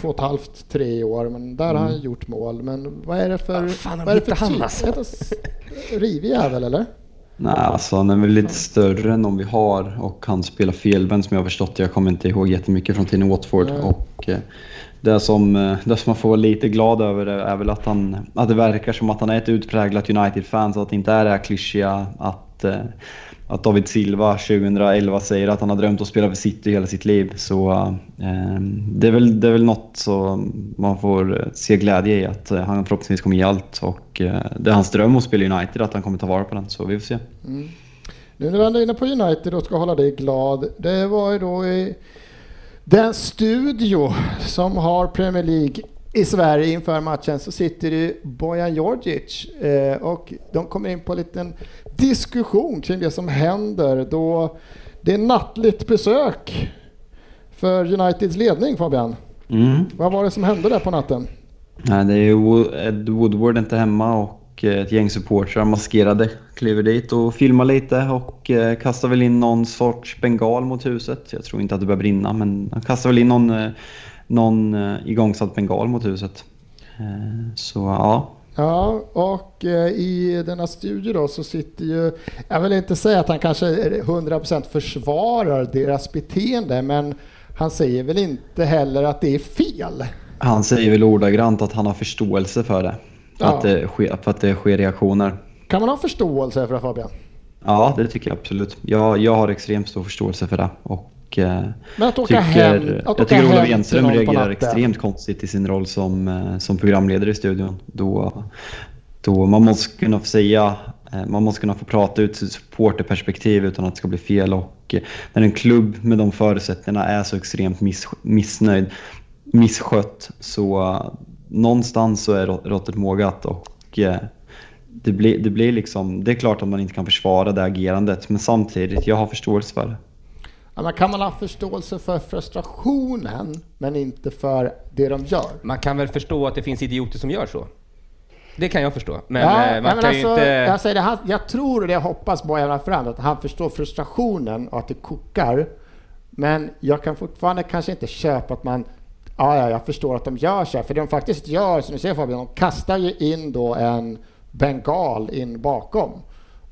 två och ett halvt, tre år, men där har han gjort mål. Men vad är det för... Vad fan vad är det för han typ? alltså? Rivig jävel eller? Nej, alltså han är väl lite större än de vi har och han spelar felvänd som jag har förstått. Jag kommer inte ihåg jättemycket från tiden i Watford. Nej. Och, eh, det, som, eh, det som man får vara lite glad över är väl att, han, att det verkar som att han är ett utpräglat United-fan så att det inte är det här klyschiga att, eh, att David Silva 2011 säger att han har drömt att spela för City hela sitt liv. Så eh, det, är väl, det är väl något som man får eh, se glädje i att han förhoppningsvis kommer ge allt och eh, det är hans dröm att spela United att han kommer ta vara på den så vi får se. Mm. Nu när vi ändå är inne på United och ska hålla dig glad. Det var ju då i den studio som har Premier League i Sverige inför matchen så sitter det Bojan Djordjic eh, och de kommer in på en liten diskussion kring det som händer då det är nattligt besök för Uniteds ledning Fabian. Mm. Vad var det som hände där på natten? Nej, det är ju Ed Woodward inte hemma och eh, ett gäng supportrar maskerade kliver dit och filmar lite och eh, kastar väl in någon sorts bengal mot huset. Jag tror inte att det börjar brinna men han kastar väl in någon, eh, någon igångsatt bengal mot huset. Så ja, Ja, och i denna studie då så sitter ju, jag vill inte säga att han kanske är 100% försvarar deras beteende, men han säger väl inte heller att det är fel. han säger väl ordagrant att han har förståelse för det. Ja. Att, det sker, för att det sker reaktioner. Kan man ha förståelse för det Fabian? Ja, det tycker jag absolut. Jag, jag har extremt stor förståelse för det. Och, eh, Men att åka tycker, hem, att jag åka tycker hem Olof till Enström någon på reagerar extremt konstigt i sin roll som, eh, som programledare i studion. Då, då man måste kunna få säga, eh, man måste kunna få prata ut sitt supporterperspektiv utan att det ska bli fel. Och när en klubb med de förutsättningarna är så extremt miss, missnöjd, misskött, så någonstans så är råttet mågat. Och, eh, det blir, det blir liksom, det är klart att man inte kan försvara det agerandet, men samtidigt, jag har förståelse för det. Ja, men kan man ha förståelse för frustrationen, men inte för det de gör? Man kan väl förstå att det finns idioter som gör så? Det kan jag förstå. Men Ja, eh, man men kan alltså, ju inte... jag, säger det, han, jag tror och jag hoppas alla fall att han förstår frustrationen och att det kokar. Men jag kan fortfarande kanske inte köpa att man Ja, ja, jag förstår att de gör så här, för de faktiskt gör, som du ser Fabian, de kastar ju in då en bengal in bakom.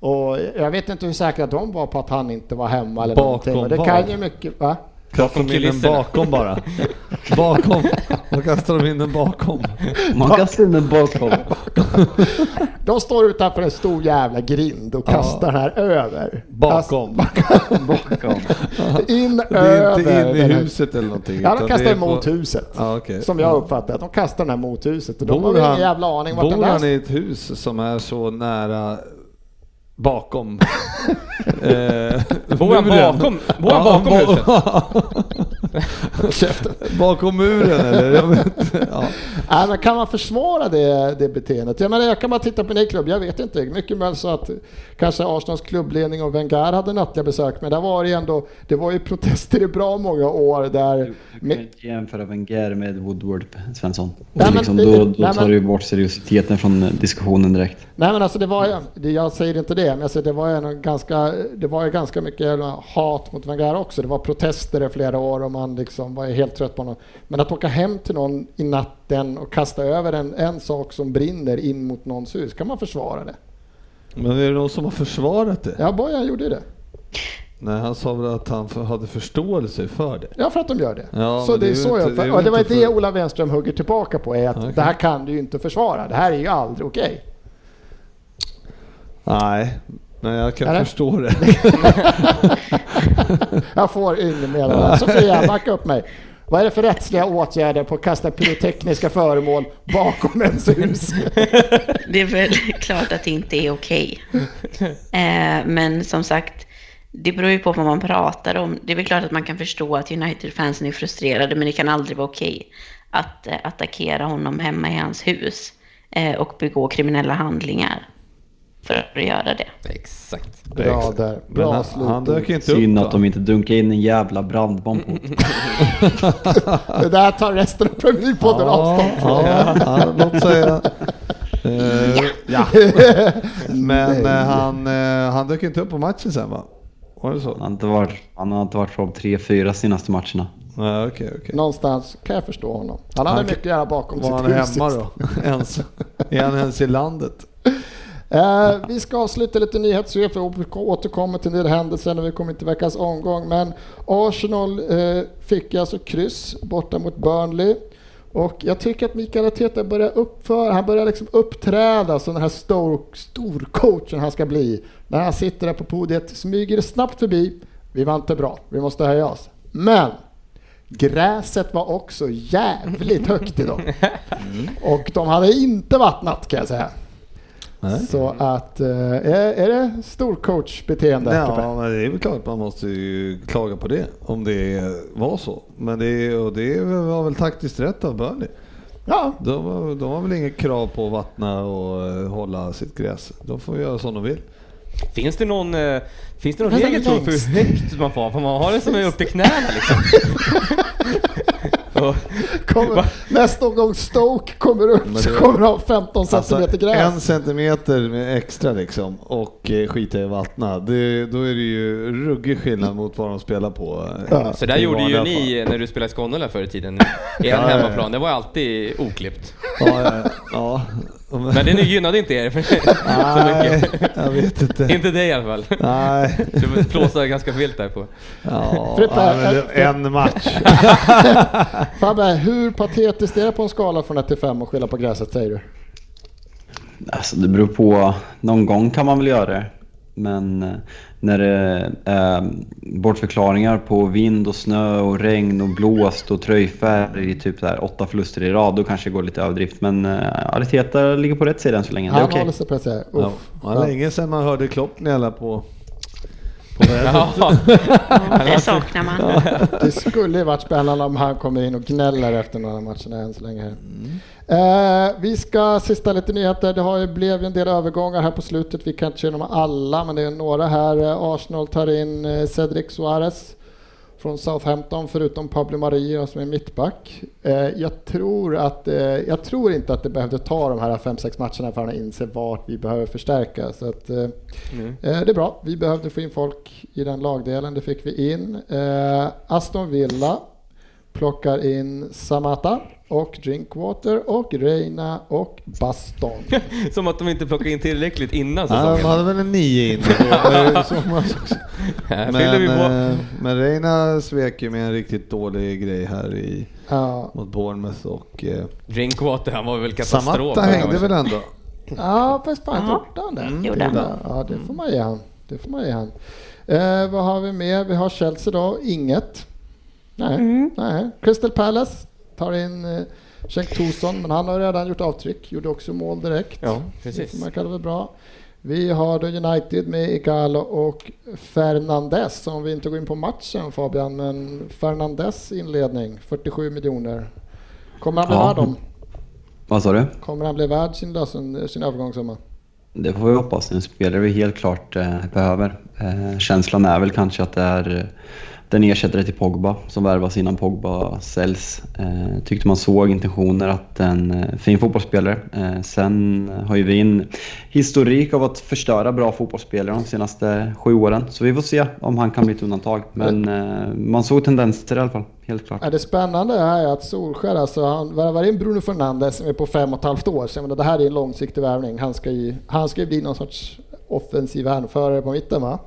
Och jag vet inte hur säkra de var på att han inte var hemma eller Bakom någonting. Och det kan ju mycket, va? Kastar de in den bakom bara. Bakom. Då kastar de in den bakom. Man kastar in den bakom. De står utanför en stor jävla grind och kastar den här över. Bakom. bakom. In Det är över. inte in i huset eller någonting. Ja, de kastar emot på- huset. Ja, okej. Som jag uppfattar De kastar den här mot huset. Och de har Bor ingen jävla aning vart den bor han i ett hus som är så nära bakom. Eh, Bor han bakom, bor han bakom bo- huset? bakom muren eller? Jag vet, inte. ja. Nej, men kan man försvara det, det beteendet? Jag, menar, jag kan bara titta på din klubb, jag vet inte. Mycket möjligt så att kanske Arsenals klubbledning och Wenger hade nattliga besök, men där var det ändå, det var ju protester i bra många år där... Du kan med- inte jämföra Wenger med Woodward, Svensson. Nej, men- liksom, då nej, då tar men- du bort seriositeten från diskussionen direkt. Nej men alltså det var ju, jag säger inte det, men alltså det var ju en ganska, det var ju ganska mycket hat mot Wenger också. Det var protester i flera år och man liksom var helt trött på honom. Men att åka hem till någon i natten och kasta över en, en sak som brinner in mot någons hus, kan man försvara det? Men är det någon som har försvarat det? Ja, Bojan gjorde det. Nej, han sa väl att han för- hade förståelse för det. Ja, för att de gör det. Ja, så det är så ju jag inte- det och det var inte det för- Ola Wenström hugger tillbaka på, är att Okej. det här kan du ju inte försvara. Det här är ju aldrig okej. Nej, men jag kan förstå det. Jag får ingen meddelande. Sofia, backa upp mig. Vad är det för rättsliga åtgärder på att kasta pyrotekniska föremål bakom ens hus? Det är väl klart att det inte är okej. Eh, men som sagt, det beror ju på vad man pratar om. Det är väl klart att man kan förstå att United-fansen är frustrerade, men det kan aldrig vara okej att eh, attackera honom hemma i hans hus eh, och begå kriminella handlingar för att göra det. Exakt. Bra där. Men Bra han, slut. han dök inte Synd upp att de inte dunkade in en jävla brandbomb på Det där tar resten av Premier League-podden avstånd från. Ja, ja, låt säga. Eh, ja. Men eh, han, eh, han dök inte upp på matchen sen va? Var det så? Han har inte varit, han har inte varit tre, fyra senaste matcherna. Nej, okej, okej. Någonstans kan jag förstå honom. Han hade Han- mycket göra bakom Var sitt han hus. hemma sist. då? Ens, är han ens i landet? Eh, vi ska avsluta lite nyhetssvep, vi återkommer till en del händelser när vi kommer till veckans omgång. Men Arsenal eh, fick alltså kryss borta mot Burnley. Och jag tycker att Mikael Arteta börjar uppföra, han börjar liksom uppträda som den här stor, storcoachen han ska bli. När han sitter där på podiet, smyger snabbt förbi. Vi var inte bra, vi måste höja oss. Men gräset var också jävligt högt idag. Och de hade inte vattnat kan jag säga. Nej. Så att, eh, är, är det storcoachbeteende? Ja, men det är väl klart man måste ju klaga på det om det var så. Men det, är- och det var väl taktiskt rätt av Burnley. ja. De, har- de har väl inget krav på att vattna och eh, hålla sitt gräs. De får göra som de vill. Finns det någon, eh, finns det någon regel för hur högt man får? Får man ha det som är upp till knäna liksom? Och- Kommer, nästa gång Stoke kommer upp Men så det- kommer de ha 15 centimeter gräs. Alltså, en centimeter med extra liksom och eh, skita i vattna. Det, då är det ju ruggig skillnad mot vad de spelar på. eh, Ja. Så där gjorde ju ni fall. när du spelade i Skåne förr i tiden. Er Ja, ja, ja. hemmaplan, det var alltid oklippt. Ja, ja, ja. Men det gynnade inte er så Nej, mycket. jag vet inte. Inte dig i alla fall. Nej. Du plåsade ganska vilt där på. Ja, det- en match. Fabbe, hur patetiskt är det på en skala från 1 till 5 att skylla på gräset säger du? Alltså det beror på. Någon gång kan man väl göra det. Men eh, när det är bortförklaringar på vind och snö och regn och blåst och tröjfärg i typ så här åtta förluster i rad, då kanske det går lite överdrift. Men eh, Arteta ligger på rätt sida än så länge. Det är Han okej. håller sig på att säga. Ja, var länge sedan man hörde Klopp gnälla på, på vädret. Ja. Det saknar man. Det skulle ju varit spännande om han kommer in och gnäller efter några matcherna än så länge. Här. Eh, vi ska sista lite nyheter. Det har ju blev en del övergångar här på slutet. Vi kan inte se dem alla, men det är några här. Eh, Arsenal tar in eh, Cedric Suarez från Southampton, förutom Pablo Maria som är mittback. Eh, jag, tror att, eh, jag tror inte att det behövde ta de här 5-6 matcherna för att inse vart vi behöver förstärka. Så att, eh, Mm. Det är bra. Vi behövde få in folk i den lagdelen. Det fick vi in. Aston Villa plockar in Samata och Drinkwater och Reina och Baston. Som att de inte plockade in tillräckligt innan Ja, de säsongen. hade väl en nio in Men, eh, men Reina svek ju med en riktigt dålig grej här i, Ja, mot Bournemouth och eh, Drinkwater, han var väl katastrof. Samatta hängde väl ändå? ja fast fan Ja. gjorde han det? Mm, gjorde han. Ja, det får man ge han. Det får man ge han. Eh, vad har vi mer? Vi har Chelsea då, inget. Nej, Mm. nej. Crystal Palace tar in eh, Cenk Torsson, men han har redan gjort avtryck. Gjorde också mål direkt. Ja, Det precis. får man kalla det bra. Vi har då United med Igalo och Fernandes. Om vi inte går in på matchen Fabian, men Fernandes inledning, 47 miljoner. Kommer han bli Ja. värd dem? Vad sa du? Kommer han bli värd sin, lösen, sin övergångssumma? Det får vi hoppas. En spelare vi helt klart eh, behöver. Eh, känslan är väl kanske att det är eh, den ersättare till Pogba som värvas innan Pogba säljs. Eh, tyckte man såg intentioner att en eh, fin fotbollsspelare. Eh, sen har ju vi en historik av att förstöra bra fotbollsspelare de senaste sju åren. Så vi får se om han kan bli ett undantag. Men eh, man såg tendenser i alla fall, helt klart. Ja, det spännande är att Solskär, alltså, han värvar in Bruno Fernandes som är på fem och ett halvt år. Så jag menar, det här är en långsiktig värvning. Han ska ju, han ska ju bli någon sorts offensiv hänförare på mitten va?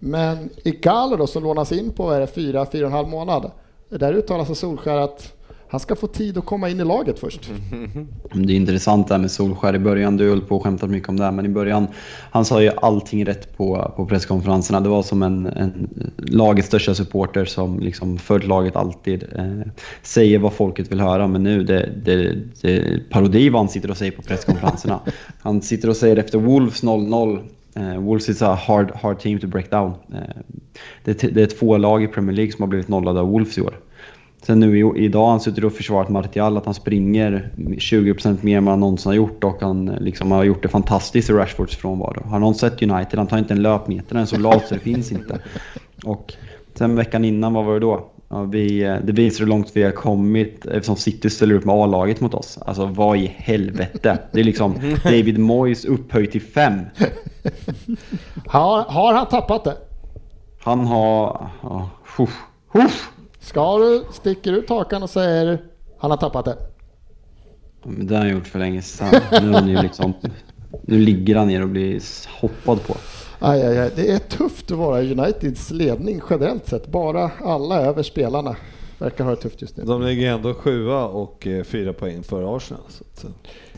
Men Igalo då som lånas in på är det, fyra, fyra och en halv månad. Där uttalar sig Solskär att han ska få tid att komma in i laget först. Det är intressant det här med Solskär i början. Du höll på och skämtat mycket om det här, men i början, han sa ju allting rätt på, på presskonferenserna. Det var som en, en lagets största supporter som liksom följt laget alltid. Eh, säger vad folket vill höra, men nu det, det, det parodi vad han sitter och säger på presskonferenserna. Han sitter och säger efter Wolves 0-0 Eh, Wolves is a hard, hard team to break down. Eh, det, är- det är två lag i Premier League som har blivit nollade av Wolves i år. Sen nu i, idag har han suttit och försvarat Martial att han springer 20% mer än vad han någonsin har gjort och han liksom har gjort det fantastiskt i Rashfords frånvaro. Har någon sett United? Han tar inte en löpmeter, den är så lat så det finns inte. Och sen veckan innan, vad var det då? Ja, vi, eh, det visar hur långt vi har kommit eftersom City ställer upp med A-laget mot oss. Alltså vad i helvete? Det är liksom David Moyes upphöjt till fem. Har, har han tappat det? Han har... Ja, huff, huff. Ska du sticker ut hakan och säger han har tappat det? Men det har han gjort för länge sedan. Nu, är han ju liksom, nu ligger han ner och blir hoppad på. Aj, aj, aj. Det är tufft att vara Uniteds ledning generellt sett. Bara alla över spelarna verkar ha det tufft just nu. De ligger ändå sjua och eh, fyra poäng före Arsenal. Så att,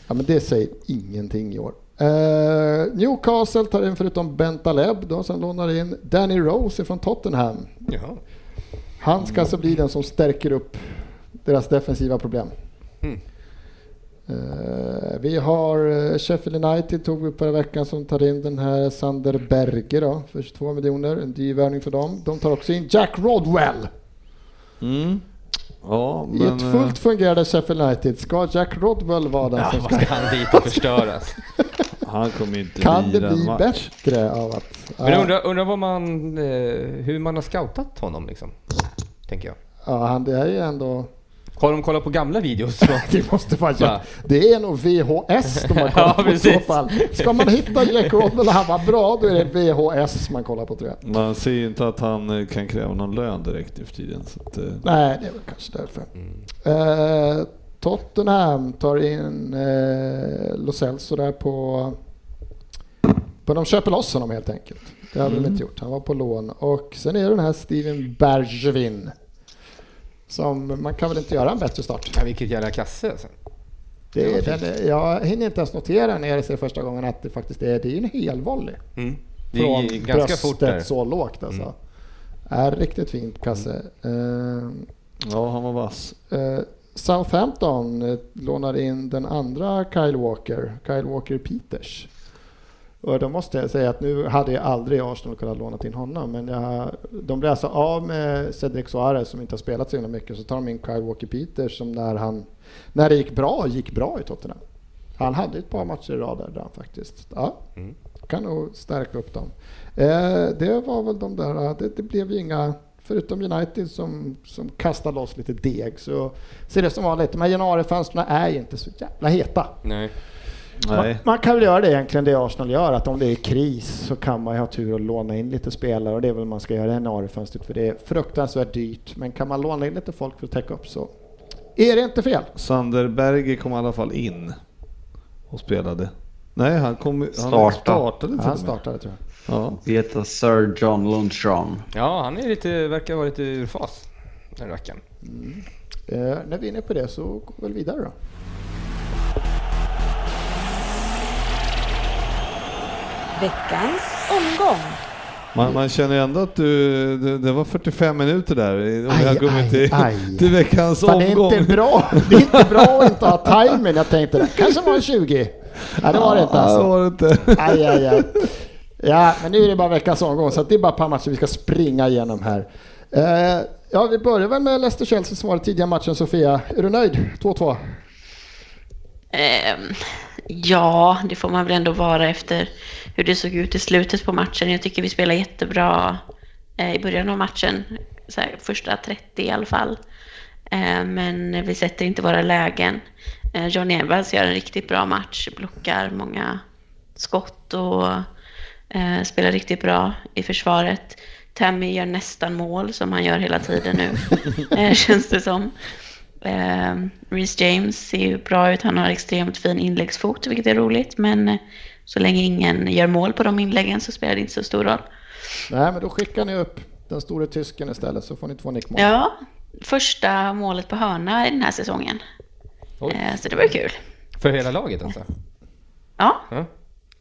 Ja, men det säger ingenting i år. Eh, Newcastle tar in förutom Bentaleb då, som lånar in Danny Rose från Tottenham. Jaha. Han ska alltså bli den som stärker upp deras defensiva problem. Mm. Eh, vi har eh, Sheffield United tog vi upp förra veckan som tar in den här Sander Berge då för 22 miljoner. En dyr värvning för dem. De tar också in Jack Rodwell. Mm. Ja, I men... ett eh, fullt fungerande Sheffield United ska Jack Rodwell vara den Ja, som vad ska... ska han dit och förstöras? Han kommer inte Kan det bli match. bättre av att... Men jag Ja, undrar, undrar vad man, eh, hur man har scoutat honom liksom. Tänker jag. ja, han, det är ju ändå... Har de kollat på gamla videos? Så? Det måste vara Va? Det är nog VHS de har kollat Ja, på i så fall. Ska man hitta Jack Rodwell och han var bra, då är det VHS man kollar på tror jag. Man ser ju inte att han eh, kan kräva någon lön direkt för tiden. Så att, eh, Nej, det är väl kanske därför. Mm. Eh, Tottenham tar in eh, Lo Celso där på... på de köper loss honom helt enkelt. Det hade de inte gjort. Han var på lån. Och sen är det den här Steven Bergevin. Som man kan väl inte göra en bättre start. Ja, vilket jävla kasse alltså. Det är, den, jag hinner inte ens notera när jag ser första gången att det faktiskt är, det är en hel volley. Mm. Det Från ganska bröstet fort där. så lågt alltså. Mm. Är riktigt fint kasse. Eh, ja, han var vass. Eh, Southampton eh, lånar in den andra Kyle Walker, Kyle Walker Peters. Och då måste jag säga att nu hade jag aldrig Arsenal kunnat låna in honom, men jag, de blir alltså av med Cedric Suarez som inte har spelat så himla mycket, så tar de in Kyle Walker Peters som när, han, när det gick bra, gick bra i Tottenham. Han hade ett par matcher i rad där han faktiskt. Ja, Mm. kan nog stärka upp dem. Eh, det var väl de där, det, det blev ju inga, förutom United som, som kastar loss lite deg så ser det som vanligt. De här januarifönstren är inte så jävla heta. Nej. Man, Nej. man kan väl göra det egentligen det Arsenal gör, att om det är kris så kan man ju ha tur att låna in lite spelare och det är väl man ska göra i januarifönstret för det är fruktansvärt dyrt. Men kan man låna in lite folk för att täcka upp så är det inte fel. Sander Berger kom i alla fall in och spelade. Nej, han, kom, han Starta. startade till Han och startade tror jag. Ja. Heter Sir John Lundström. Ja, han är lite, verkar vara lite ur fas, den rackaren. Eh, när vi är inne på det så går vi väl vidare då. Veckans omgång. Man, man känner ju ändå att du, det, det var 45 minuter där om Aj, vi har kommit aj, till, aj. till veckans Fan, det är omgång. inte bra. Det är inte bra att inte ha timing. Jag tänkte det kanske var 20. Nej, det var det inte Ja, det alltså. var det inte. Aj, aj, aj. Ja, men nu är det bara veckans omgång så att det är bara ett par matcher vi ska springa igenom här. Eh, ja, vi börjar väl med Leicester-Chelsea som var den tidiga matchen. Sofia, är du nöjd? 2-2? Ehm, ja, det får man väl ändå vara efter hur det såg ut i slutet på matchen. Jag tycker vi spelar jättebra eh, i början av matchen, så här, första 30 i alla fall. Eh, men vi sätter inte våra lägen. Eh, Johnny Evans gör en riktigt bra match, blockar många skott och eh, spelar riktigt bra i försvaret. Tammy gör nästan mål som han gör hela tiden nu, eh, känns det som. Eh, Reece James ser ju bra ut. Han har extremt fin inläggsfot, vilket är roligt. Men eh, så länge ingen gör mål på de inläggen så spelar det inte så stor roll. Nej, men då skickar ni upp den store tysken istället så får ni två nickmål. Ja, första målet på hörna i den här säsongen. Oj. Eh, så det var kul. För hela laget alltså? Ja, Ja.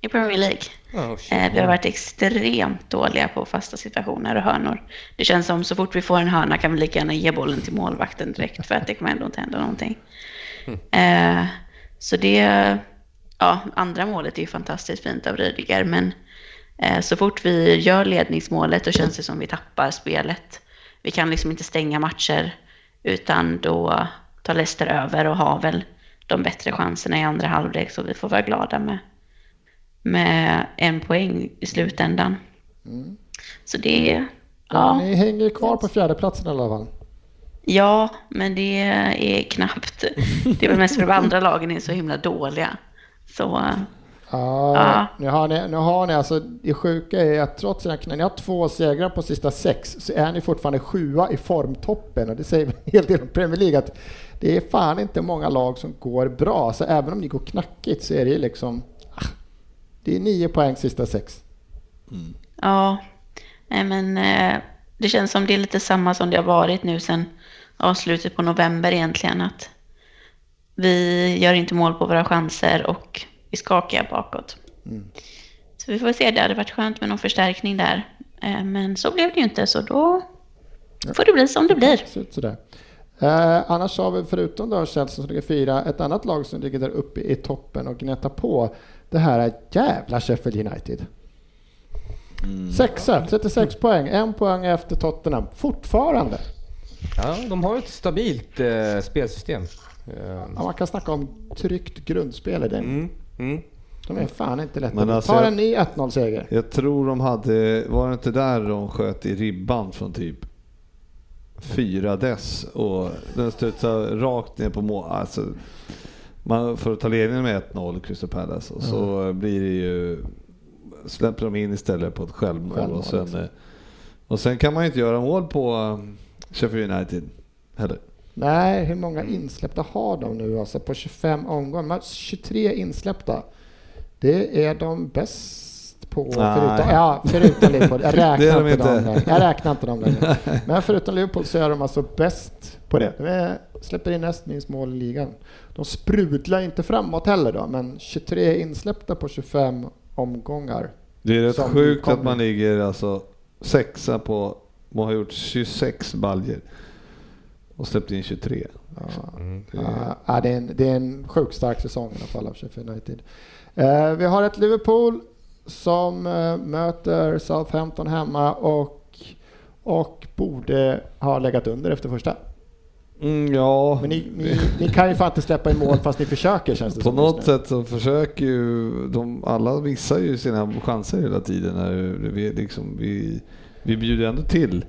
I Premier League. Oh, vi har varit extremt dåliga på fasta situationer och hörnor. Det känns som så fort vi får en hörna kan vi lika gärna ge bollen till målvakten direkt för att det kommer ändå inte hända någonting. Eh, så det, ja, andra målet är ju fantastiskt fint av Rydiger, men eh, så fort vi gör ledningsmålet då känns det som vi tappar spelet. Vi kan liksom inte stänga matcher utan då tar Leicester över och har väl de bättre chanserna i andra halvlek så vi får vara glada med med en poäng i slutändan. Så det är, Ja. ja, Ni hänger kvar på fjärdeplatsen i alla fall. ja, men det är knappt. Det är väl mest för de andra lagen är så himla dåliga. Så Ja, Ja. Nu, har ni, nu har ni alltså, det sjuka är att trots att ni har två segrar på sista sex så är ni fortfarande sjua i formtoppen och det säger en hel del om Premier League att det är fan inte många lag som går bra så även om ni går knackigt så är det liksom det är nio poäng sista sex. ja, nej men eh, det känns som det är lite samma som det har varit nu sen ja, slutet på november egentligen. Att vi gör inte mål på våra chanser och vi skakar bakåt. Så vi får se, det hade varit skönt med någon förstärkning där. Eh, Men så blev det ju inte, så då får det bli som det blir. Sådär. Eh, annars har vi förutom då Chelsea som ligger fyra, ett annat lag som ligger där uppe i toppen och gnettar på. Det här är jävla Sheffield United. Sexa, 36 poäng, en poäng efter Tottenham. Fortfarande. Ja, de har ett stabilt eh, spelsystem. Ja, man kan snacka om tryggt grundspel i den. Mm, mm. De är fan inte lätta. Men alltså Tar jag- en ny 1-0-seger. Jag tror de hade, var det inte där de sköt i ribban från typ fyra dess och den studsade rakt ner på mål. Alltså, man får ta ledningen med 1-0 Crystal Palace och så blir det ju släpper de in istället på ett självmål, Självmål, och, sen, liksom. eh, och sen kan man ju inte göra mål på um, Sheffield United heller. Nej, hur många insläppta har de nu alltså på 25 omgångar? De har 23 insläppta. Det är de bäst på, förutom, ja, förutom Liverpool. Jag är räknar inte dem inte. längre. Jag räknar inte dem längre. Men förutom Liverpool så är de alltså bäst på det. De är, släpper in näst minst mål i ligan. De sprudlar inte framåt heller då, men 23 insläppta på 25 omgångar. Det är rätt sjukt kommer. att man ligger alltså sexa på, man har gjort 26 baljer och släppt in 23. Ja, Det- ja, ja, det, är en, det är en sjukt stark säsong i alla fall av Sheffield United. Eh, vi har ett Liverpool som eh, möter Southampton hemma och, och borde ha legat under efter första. Mm, ja, Men ni, ni, ni kan ju fan inte släppa in mål fast ni försöker känns det på som något sätt så försöker ju de, alla missar ju sina chanser hela tiden. När vi, liksom, vi, vi bjuder ändå till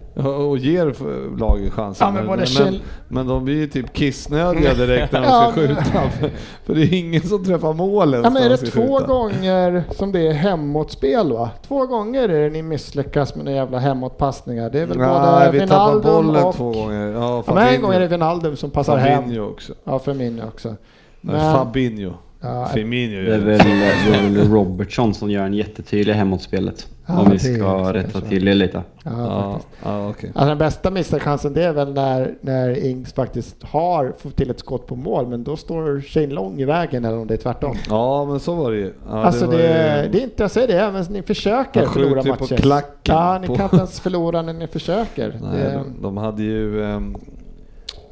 och ger laget chansen. Ja, men men, Kjell- men de blir ju typ kissnödiga direkt när de ska Ja. skjuta. För, för det är ingen som träffar målen. Ja, men är det två skjuta. gånger som det är hemåtspel va? Två gånger är det ni misslyckas med några jävla hemåtpassningar. Det är väl Nej, både vi Wijnaldum bollen och... två gånger. Ja, Ja, men en gång är det Wijnaldum som passar hem. Fabinho också. Ja, Firmino också. Men, Fabinho. Ja, Firmino Det är väl, det är väl Robertson som gör en jättetydlig hemåtspelet. Ja, om vi det ska rätta till det lite. ja, Ja, faktiskt. ja okej. Alltså den bästa misschansen det är väl när, när Ings faktiskt har fått till ett skott på mål men då står Shane Long i vägen eller om det är tvärtom. Ja, men så var det ju. Ja, alltså var det, ju- det är inte, jag säger det, även ni försöker förlora ju på matcher. klacken Ja, ni på- kan inte ens förlora när ni försöker. Nej, det, de, de hade ju... ehm,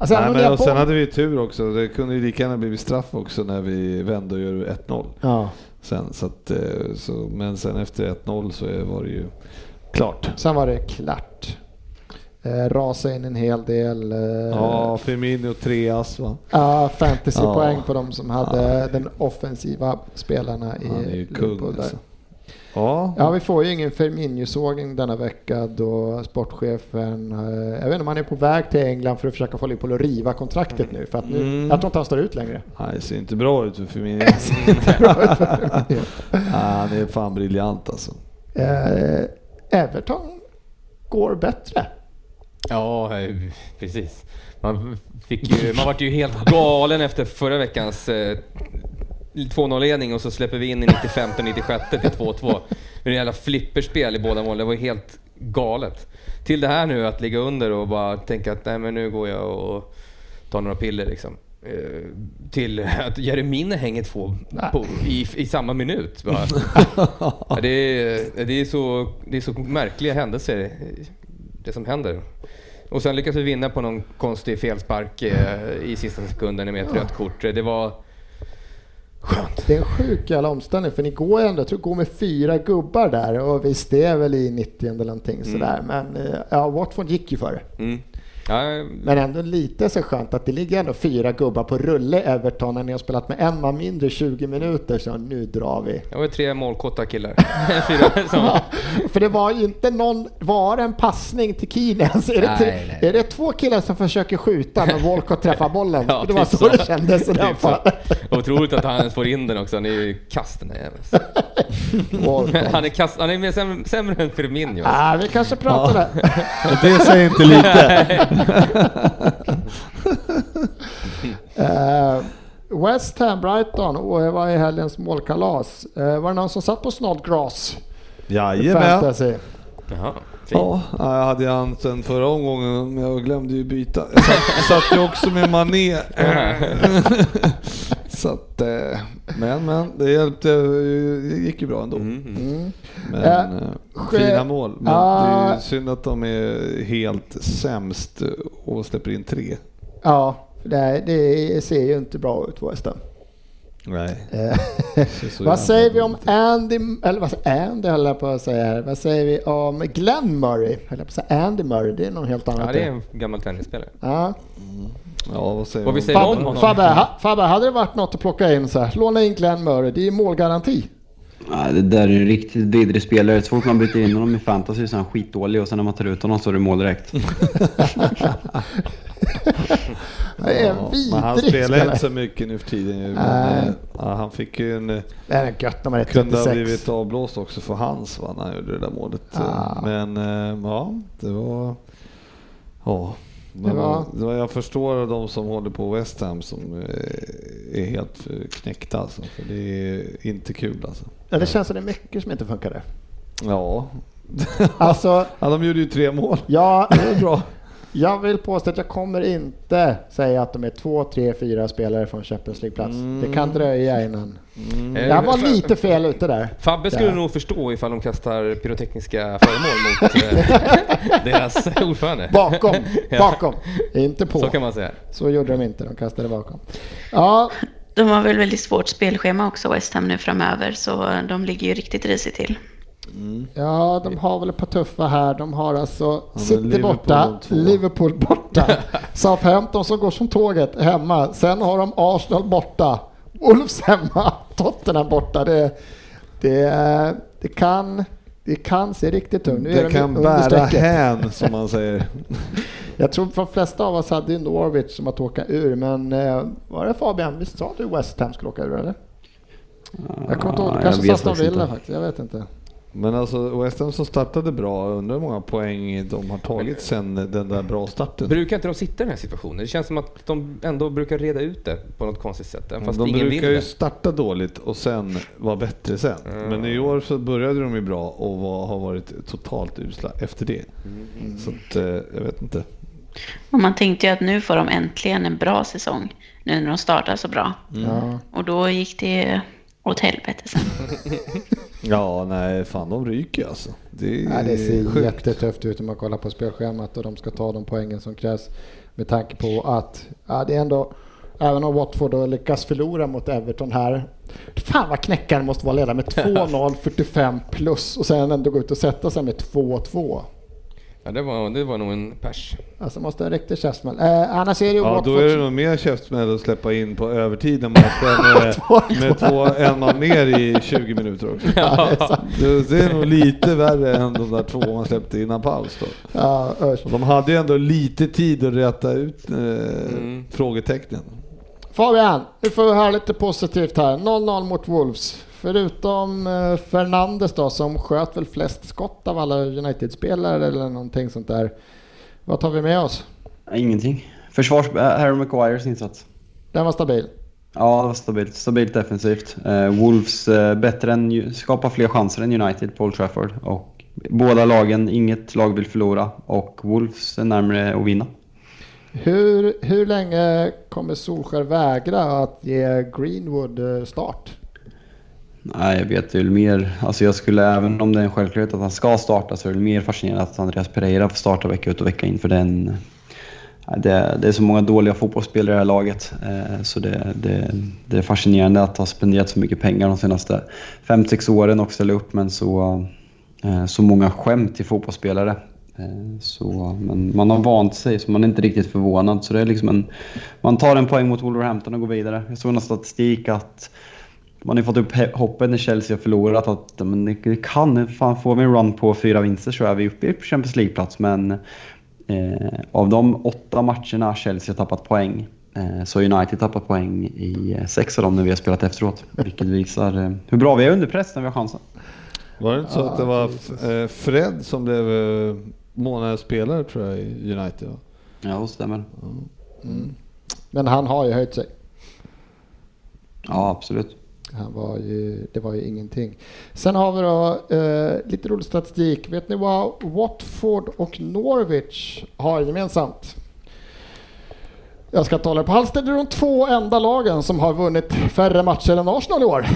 alltså, nej, men, och sen hade vi tur också. Det kunde ju lika gärna blivit straff också när vi vände och gör 1-0. ja. Sen, så att, eh, så, men sen efter 1-0 så var det ju klart. Sen var det klart. Eh, rasa in en hel del. Eh, Ja, Firmino tre ass va? Ja, fantasypoäng Ja. på de som hade den offensiva spelarna i Han är ju kung alltså. Ja, Ja, vi får ju ingen Firmino-sågning denna vecka då sportchefen, eh, jag vet inte om han är på väg till England för att försöka få Liverpool att riva kontraktet nu för att nu, Mm. jag tror inte han står ut längre. nej, det ser inte bra ut för Firmino. ja, han är fan briljant alltså. Eh, Everton går bättre. Ja, eh, precis. Man, fick ju, man vart ju helt galen efter förra veckans eh, 2-0-ledning och så släpper vi in i 95 96 till 2-2. Med en jävla flipperspel i båda målen. Det var helt galet. Till det här nu att ligga under och bara tänka att nej men nu går jag och tar några piller liksom. Eh, Till att Jeremine hänger två på, i, i samma minut. Bara. Ja, det, är, det, är så, det är så märkliga händelser, det som händer. Och sen lyckas vi vinna på någon konstig felspark eh, i sista sekunden med ett rött kort. Det var skönt. Det är en sjuk jävla omställning för ni går ändå, jag tror går med fyra gubbar där och visst det är väl i 90 eller någonting sådär men eh, ja, Watford gick ju före. Mm. Ja, Men ändå lite så skönt att det ligger ändå fyra gubbar på rulle Everton när ni har spelat med en man mindre i 20 minuter så nu drar vi. det var tre målkåta killar. Fyra som, För det var ju inte någon, var en passning till? Alltså är, det Nej, tre, nej. är det två killar som försöker skjuta när Walcott träffar bollen? Ja, det var typ så, så. det kändes i det här Typ fallet. Otroligt att han ens får in den också. Han är ju kast den. Walcott. Han är, kast, han är mer sämre, sämre än Firmino. Alltså. Ah, vi kanske pratar där. Det säger inte lite. Eh, West Ham Brighton, och vad är helgens målkalas? Eh, var det någon som satt på Snodgrass? Jajamän. Fantasy? Jaha, fint. Ja, jag hade han sen förra omgången, men jag glömde ju byta. Jag satt, satt ju också med Mané. Så att, eh, men, men det hjälpte, det gick ju bra ändå. Mm, mm. Mm. Men, ske- fina mål. Men Ah. det är ju synd att de är helt sämst och släpper in tre. Ja, det, det ser ju inte bra ut West Ham. Nej. Eh, vad säger vi om. Andy, eller vad säger Andy höll jag på att säga här. Vad säger vi om Glenn Murray? Höll jag på att säga Andy Murray, det är någon helt annat. Ja, det är en gammal tennisspelare. Ja. Ja, vad säger Vad vi säger om Fabbe, honom. Fabbe, ha, Fabbe, hade det varit något att plocka in så här, låna in Glenn Murray, det är målgaranti. Ja, det där är en riktigt vidrig spelare. Så fort man byter in honom i fantasy så är han skitdålig och sen när man tar ut honom så är det mål direkt. Det är en Ja, vidrig men han spelar spelare. inte så mycket nu för tiden. ju, Nej. Men, eh, ja, han fick ju en... eh, Det är gött när man är Kunde ha 36. blivit avblåst också för hans va, när han gjorde det där målet. Ah. Men eh, ja, det var... Ja. Det var, jag förstår de som håller på West Ham som eh, är helt knäckta alltså, för det är inte kul alltså. Ja, det känns som det är mycket som inte funkar där. Ja. Alltså, ja, de gjorde ju tre mål. jag, Det är bra. Jag vill påstå att jag kommer inte säga att de är två, tre, fyra spelare från Champions League-plats. Det kan dröja innan. Eh, Jag var lite fel ute där. Fabbe skulle Ja. nog förstå ifall de kastar pyrotekniska föremål mot eh, deras ordförande. Bakom, Ja. bakom. Inte på. Så kan man säga. Så gjorde de inte, de kastade bakom. Ja, De har väl väldigt svårt spelschema också West Ham nu framöver så de ligger ju riktigt risigt till. Ja, de har väl ett par tuffa här. De har alltså men City Liverpool borta. Liverpool borta, Southampton som går som tåget hemma. Sen har de Arsenal borta, Wolves hemma, Tottenham borta. Det, det, det kan det kan se riktigt tungt. Är Det de kan bära hän som man säger. Jag tror de flesta av oss hade ju Norwich som att åka ur, men eh, var det Fabian? Visst sa du West Ham skulle åka ur eller? Jag kommer inte ihåg, Ja, kanske Aston Villa faktiskt, jag vet inte. Men alltså West Ham som startade bra, undrar hur många poäng de har tagit sen den där bra starten. Brukar inte de sitta i den här situationen? Det känns som att de ändå brukar reda ut det på något konstigt sätt. Även fast de ingen brukar ju starta dåligt och sen vara bättre sen. Men i år så började de ju bra och var, har varit totalt usla efter det. Så att, eh, jag vet inte. Och man tänkte ju att nu får de äntligen en bra säsong. Nu när de startar så bra. Ja. Och då gick det åt helvete sen. Ja, nej, fan de ryker alltså. Det, är Nej, det ser sjukt. jättetufft ut om man kollar på spelschemat och de ska ta de poängen som krävs med tanke på att ja, det är ändå, även om Watford då lyckas förlora mot Everton här, fan vad knäckaren måste vara leda med 2-0, 45 plus och sen ändå gå ut och sätta sig med 2-2. Ja, det, var, det var nog en pers. Alltså måste en riktig käftsmäll. Eh, annars är det ju Ja, då är det nog mer käftsmäll att släppa in på övertid än att med, med två, en man mer i 20 minuter också. Ja, det är. Det, är nog lite värre än de där två man släppte innan paus då. Ja, de hade ju ändå lite tid att rätta ut eh, Mm. frågetecknen. Fabian, nu får vi höra lite positivt här. 0-0 mot Wolves. Förutom eh, Fernandes då som sköt väl flest skott av alla United-spelare eller någonting sånt där. Vad tar vi med oss? Ingenting. Försvars... äh, Harry Maguires insats. Den var stabil. Ja, det var stabilt. Stabilt defensivt. Eh, Wolves eh, bättre än, skapar fler chanser än United på Old Trafford. Och båda lagen, inget lag vill förlora. Och Wolves är närmare att vinna. Hur, hur länge kommer Solskjaer vägra att ge Greenwood eh, start? Nej, jag vet ju mer. Alltså jag skulle, även om det är en självklarhet att han ska starta, så är det mer fascinerande att Andreas Pereira får starta vecka ut och vecka in. För den, det, det är så många dåliga fotbollsspelare i det här laget. Eh, Så det, det, det är fascinerande att ha spenderat så mycket pengar de senaste 5-6 åren och ställa upp med så, eh, så många skämt till fotbollsspelare. Eh, Så, men man har vant sig, så man är inte riktigt förvånad. Så det är liksom en, man tar en poäng mot Wolverhampton och går vidare. Jag såg en statistik att man har ju fått upp hoppet när Chelsea har förlorat. Att, men det, kan, fan får vi en run på fyra vinster så är vi uppe i Champions League-plats. Men eh, av de åtta matcherna Chelsea har tappat poäng eh, så har United tappat poäng i eh, sex av dem när vi har spelat efteråt. Vilket visar eh, hur bra vi är under press när vi har chansen. Var det inte så Ja, att det var Jesus. eh, Fred som blev eh, månadens spelare tror jag i United? Va? Ja, det stämmer. Men han har ju höjt sig. Ja, absolut. Han var ju, det var ju ingenting. Sen har vi då eh, lite rolig statistik. Vet ni vad Watford och Norwich har gemensamt? Jag ska tala på halsen. Det är de två enda lagen som har vunnit färre matcher än Arsenal i år.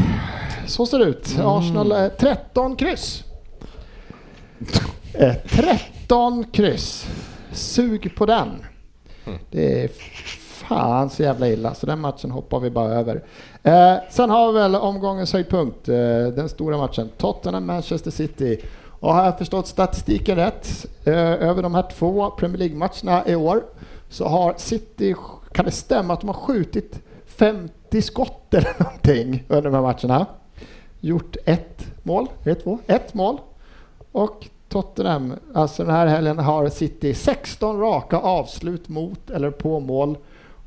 Så ser det ut. Arsenal är 13 kryss. Eh, 13 kryss. Sug på den. Det är fan så jävla illa, så den matchen hoppar vi bara över. Eh, sen har vi väl omgångens höjdpunkt, eh, den stora matchen. Tottenham-Manchester City. Och har jag förstått statistiken rätt, eh, över de här två Premier League-matcherna i år, så har City, kan det stämma att de har skjutit 50 skott eller någonting under de här matcherna? Gjort ett mål, är det två? Ett mål. Och Tottenham, alltså den här helgen har City 16 raka avslut mot eller på mål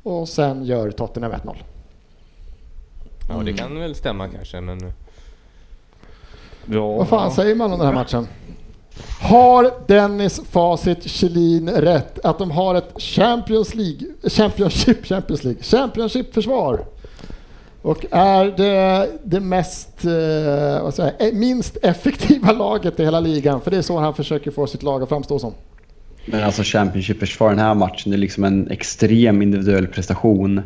och sen gör Tottenham 1-0. Ja, det kan väl stämma kanske, men... Ja, Vad fan säger man om den här matchen? Har Dennis Facit Kjellin rätt att de har ett Champions League, Championship, Champions League, Championship-försvar? Och är det det mest, eh, vad säger, jag, eh, minst effektiva laget i hela ligan? För det är så han försöker få sitt lag att framstå som. Men alltså Championship-försvar den här matchen, det är liksom en extrem individuell prestation.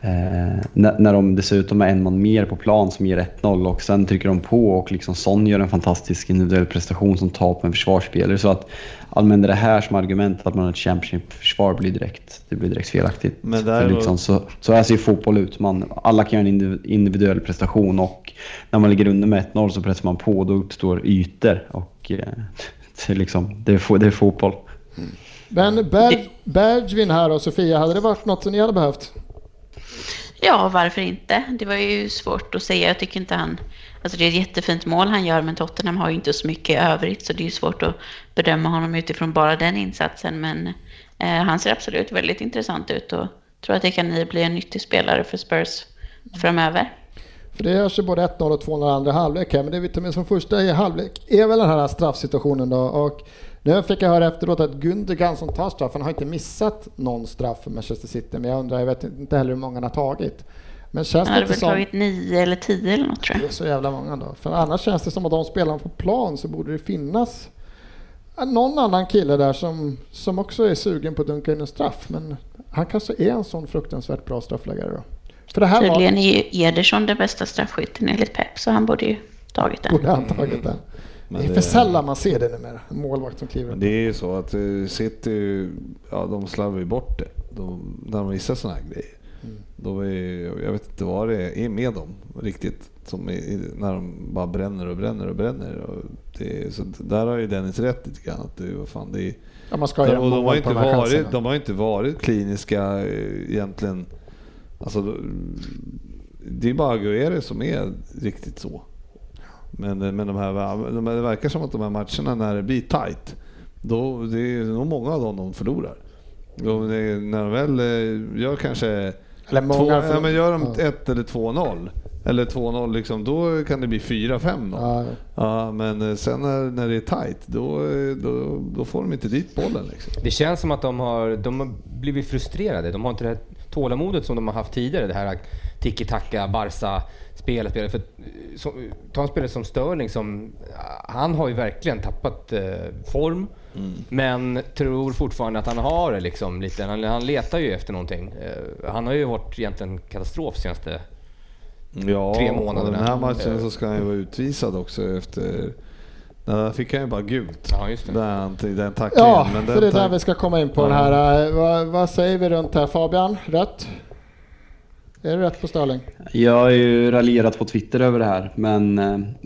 Eh, när, när de dessutom är en man mer på plan som ger 1-0 och sen trycker de på och liksom Son gör en fantastisk individuell prestation som tar på en försvarsspelare. Så att använda det här som argument att man har ett Championship-försvar blir direkt, det blir direkt felaktigt. Men där liksom, så, så här ser ju fotboll ut. Man, alla kan göra en indiv- individuell prestation och när man ligger under med 1-0 så pressar man på och då uppstår ytor. Och, eh, det, är liksom, det, är, det är fotboll. Men Berg, Bergvin här och Sofia, hade det varit något som ni hade behövt? Ja, varför inte? Det var ju svårt att säga. Jag tycker inte han... Alltså det är ett jättefint mål han gör, men Tottenham har ju inte så mycket i övrigt, så det är ju svårt att bedöma honom utifrån bara den insatsen. Men eh, han ser absolut väldigt intressant ut och tror att det kan bli en nyttig spelare för Spurs framöver. För det görs ju både 1-0 och 2-0 andra halvlek här, men det vi tar med som första i halvlek är väl den här straffsituationen då. Och nu fick jag höra efteråt att Gundogan som tar straffen har inte missat någon straff för Manchester City, men jag undrar, jag vet inte heller hur många han har tagit. Men känns det inte som... tagit nio eller tio eller något tror Det jag. är så jävla många då. För annars känns det som att de spelarna på plan så borde det finnas någon annan kille där som, som också är sugen på att dunka in en straff. Men han kanske är en sån fruktansvärt bra straffläggare då. För det här var, Tydligen är ju Ederson den bästa straffskytten enligt Pep, så han borde ju tagit den. borde han tagit den. Men det är för sällan man ser det numera. En målvakt som kliver upp. det är ju så att eh, City, ja de slarvar ju bort det. De, när de missar sådana här grejer. Då är, jag vet inte vad det är med dem riktigt. Som är, när de bara bränner och bränner och bränner. Och det, så där har ju Dennis rätt lite grann. Att det, vad fan, det är, Ja, man ska och göra de, har inte de här varit, chanserna. de har inte varit kliniska eh, egentligen. Alltså, det är bara Aguero som är riktigt så. Men, eh, men de här, de, det verkar som att de här matcherna när det blir tight, då, det är nog många av dem de förlorar. Det, när de väl eh, gör kanske Eller två, många ja, men gör de Ja. 1 eller 2-0, eller 2-0 liksom, då kan det bli 4-5 då. Ja, Ja, men eh, sen när, när det är tight, då, då, då får de inte dit bollen. Liksom. Det känns som att de har, de har blivit frustrerade. De har inte det här tålamodet som de har haft tidigare. Det här tiki-taka, Barca spelet. spelet. För, eh, så, ta en spelare som Sterling som, han har ju verkligen tappat eh, form. Men tror fortfarande att han har det liksom lite. Han, han letar ju efter någonting. Eh, han har ju varit egentligen katastrof senaste Ja, Tre månader och den här matchen så ska han ju vara utvisad också efter... Där fick han ju bara gult. Ja, just det. Där, han- den tacklingen. ja men för den det är där vi ska komma in på Ja. den här. eh, Vad, vad säger vi runt här Fabian? Rätt? Är det rätt på Sterling? Jag har ju raljerat på Twitter över det här, men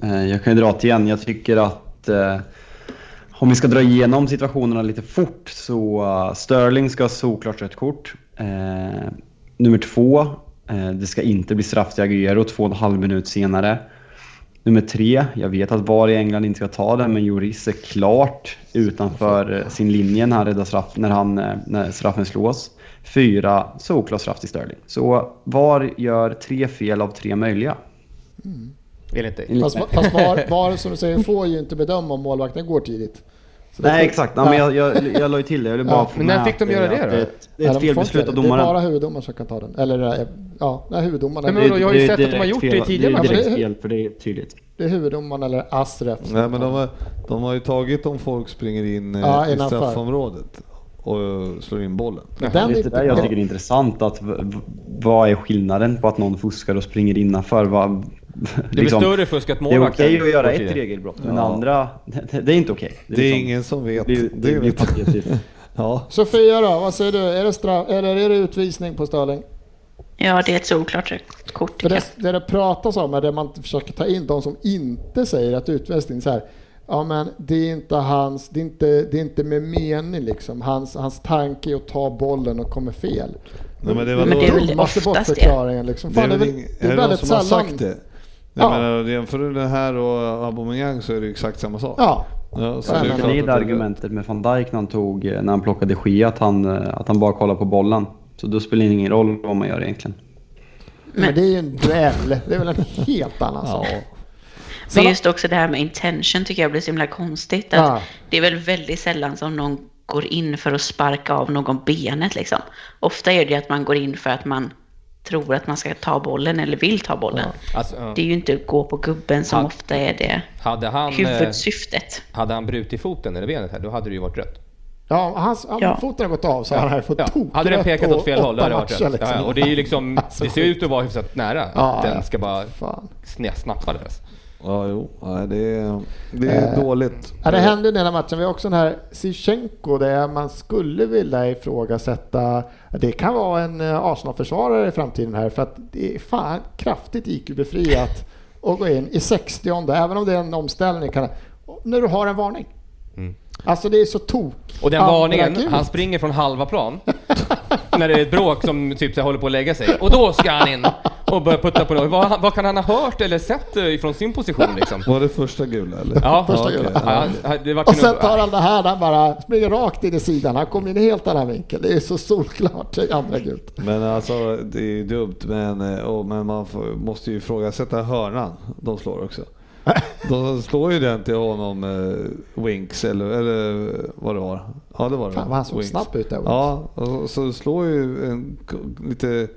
eh, jag kan ju dra det igen. Jag tycker att eh, om vi ska dra igenom situationerna lite fort så eh, uh, Sterling ska ha såklart rött kort. Eh, nummer två, eh, det ska inte bli straff till Agüero två och en halv minut senare. Nummer tre, jag vet att VAR i England inte ska ta det, men Juris är klart utanför eh, sin linje när han räddar straff, när, han, eh, när straffen slås. Fyra, solklar straff till Sterling. Så VAR gör tre fel av tre möjliga. Det inte? Enligt Fast, mig. fast var, var, som du säger, får ju inte bedöma om målvakten går tidigt. Så det- Nej exakt, Nej, men jag, jag, jag la ju till det. Jag bara Ja, men när fick de att göra att det då? är ett, det är ett felbeslut av det. Det är bara domaren. huvuddomaren som kan ta den. Eller eh, ja, nej, huvuddomaren. Nej, men det, jag har ju sett att de har gjort det fel- i tidigare Det är direkt Ja, fel för det är tydligt. det är huvuddomaren eller ASREF. Nej, men de har, de har ju tagit om folk springer in eh, Ja, i straffområdet och slår in bollen. Den det är är det jag tycker är intressant. Att, vad är skillnaden på att någon fuskar och springer innanför? Vad, Det är väl större fusk att det är målvakten okej att göra ett regelbrott, men Ja. andra, det, det är inte okej. Det är liksom- ingen som vet. Det, det det vet. patetiskt. Ja. Sofia då, vad säger du? Är det, straff, eller är det utvisning på Sterling? Ja, det är ett solklart kort. För det, det det pratas om är det man försöker ta in de som inte säger att utvisning så här. Ja men det är inte hans, det är inte, det är inte med mening liksom. Hans, hans tanke är att ta bollen och kommer fel. Nej, men det var Men det är väl oftast det. bortförklaringen liksom. Det är, Fan, det är, väl ing- det är är det någon väldigt som har sällan. sagt det? Ja. Menar, jämför du det här och Aubameyang så är det exakt samma sak. Ja, Ja, så Ja, det är men Det argumentet med van Dijk när han, tog, när han plockade ske att han, att han bara kollar på bollen. Så då spelar det ingen roll vad man gör egentligen. men det är ju en duell. Det är väl en helt annan sak. Men just också det här med intention tycker jag blir så himla konstigt. Att Ja. Det är väl väldigt sällan som någon går in för att sparka av någon benet liksom. Ofta är det att man går in för att man tror att man ska ta bollen eller vill ta bollen. Alltså, ja. Det är ju inte att gå på gubben som Ja. ofta är det Hade han, eh, huvudsyftet. hade han brutit foten eller benet här, då hade det ju varit rött. Ja, hans, Ja. foten har gått av så har han fått Ja. tok Hade den pekat på åt fel håll, hade det varit rött. liksom. Ja, ja, och det är ju liksom, Alltså, det ser ut att vara hyfsat nära. Ja, den ja. ska bara Fan. sne- snappades. Ja, jo. Ja, det är, det är Eh, dåligt. Ja, det hände i den här matchen. Vi har också den här Zichenko där man skulle vilja ifrågasätta. Det kan vara en eh, Arsenal-försvarare i framtiden här för att det är fan kraftigt IQ-befriat att gå in i 60 även om det är en omställning. Kan, när du har en varning. Mm. Alltså det är så tok. Och den varningen, han springer från halva plan när det är ett bråk som typ så här, håller på att lägga sig. Och då ska han in och börja putta på något. Vad, vad kan han ha hört eller sett eh, ifrån sin position liksom? Var det första gula eller? Ja, Första okej. gula. Ja, det var Och sen tar han det här, han bara springer rakt in i sidan. Han kommer in i helt annan vinkel. Det är så solklart. Det är andra gult. Men alltså det är ju dumt men, eh, och, men man får, måste ju ifrågasätta hörnan de slår också. De slår ju den till honom, eh, Winks eller, eller vad det var. Ja det var det. Fan vad han såg snabb ut där. Ja, och så slår ju en lite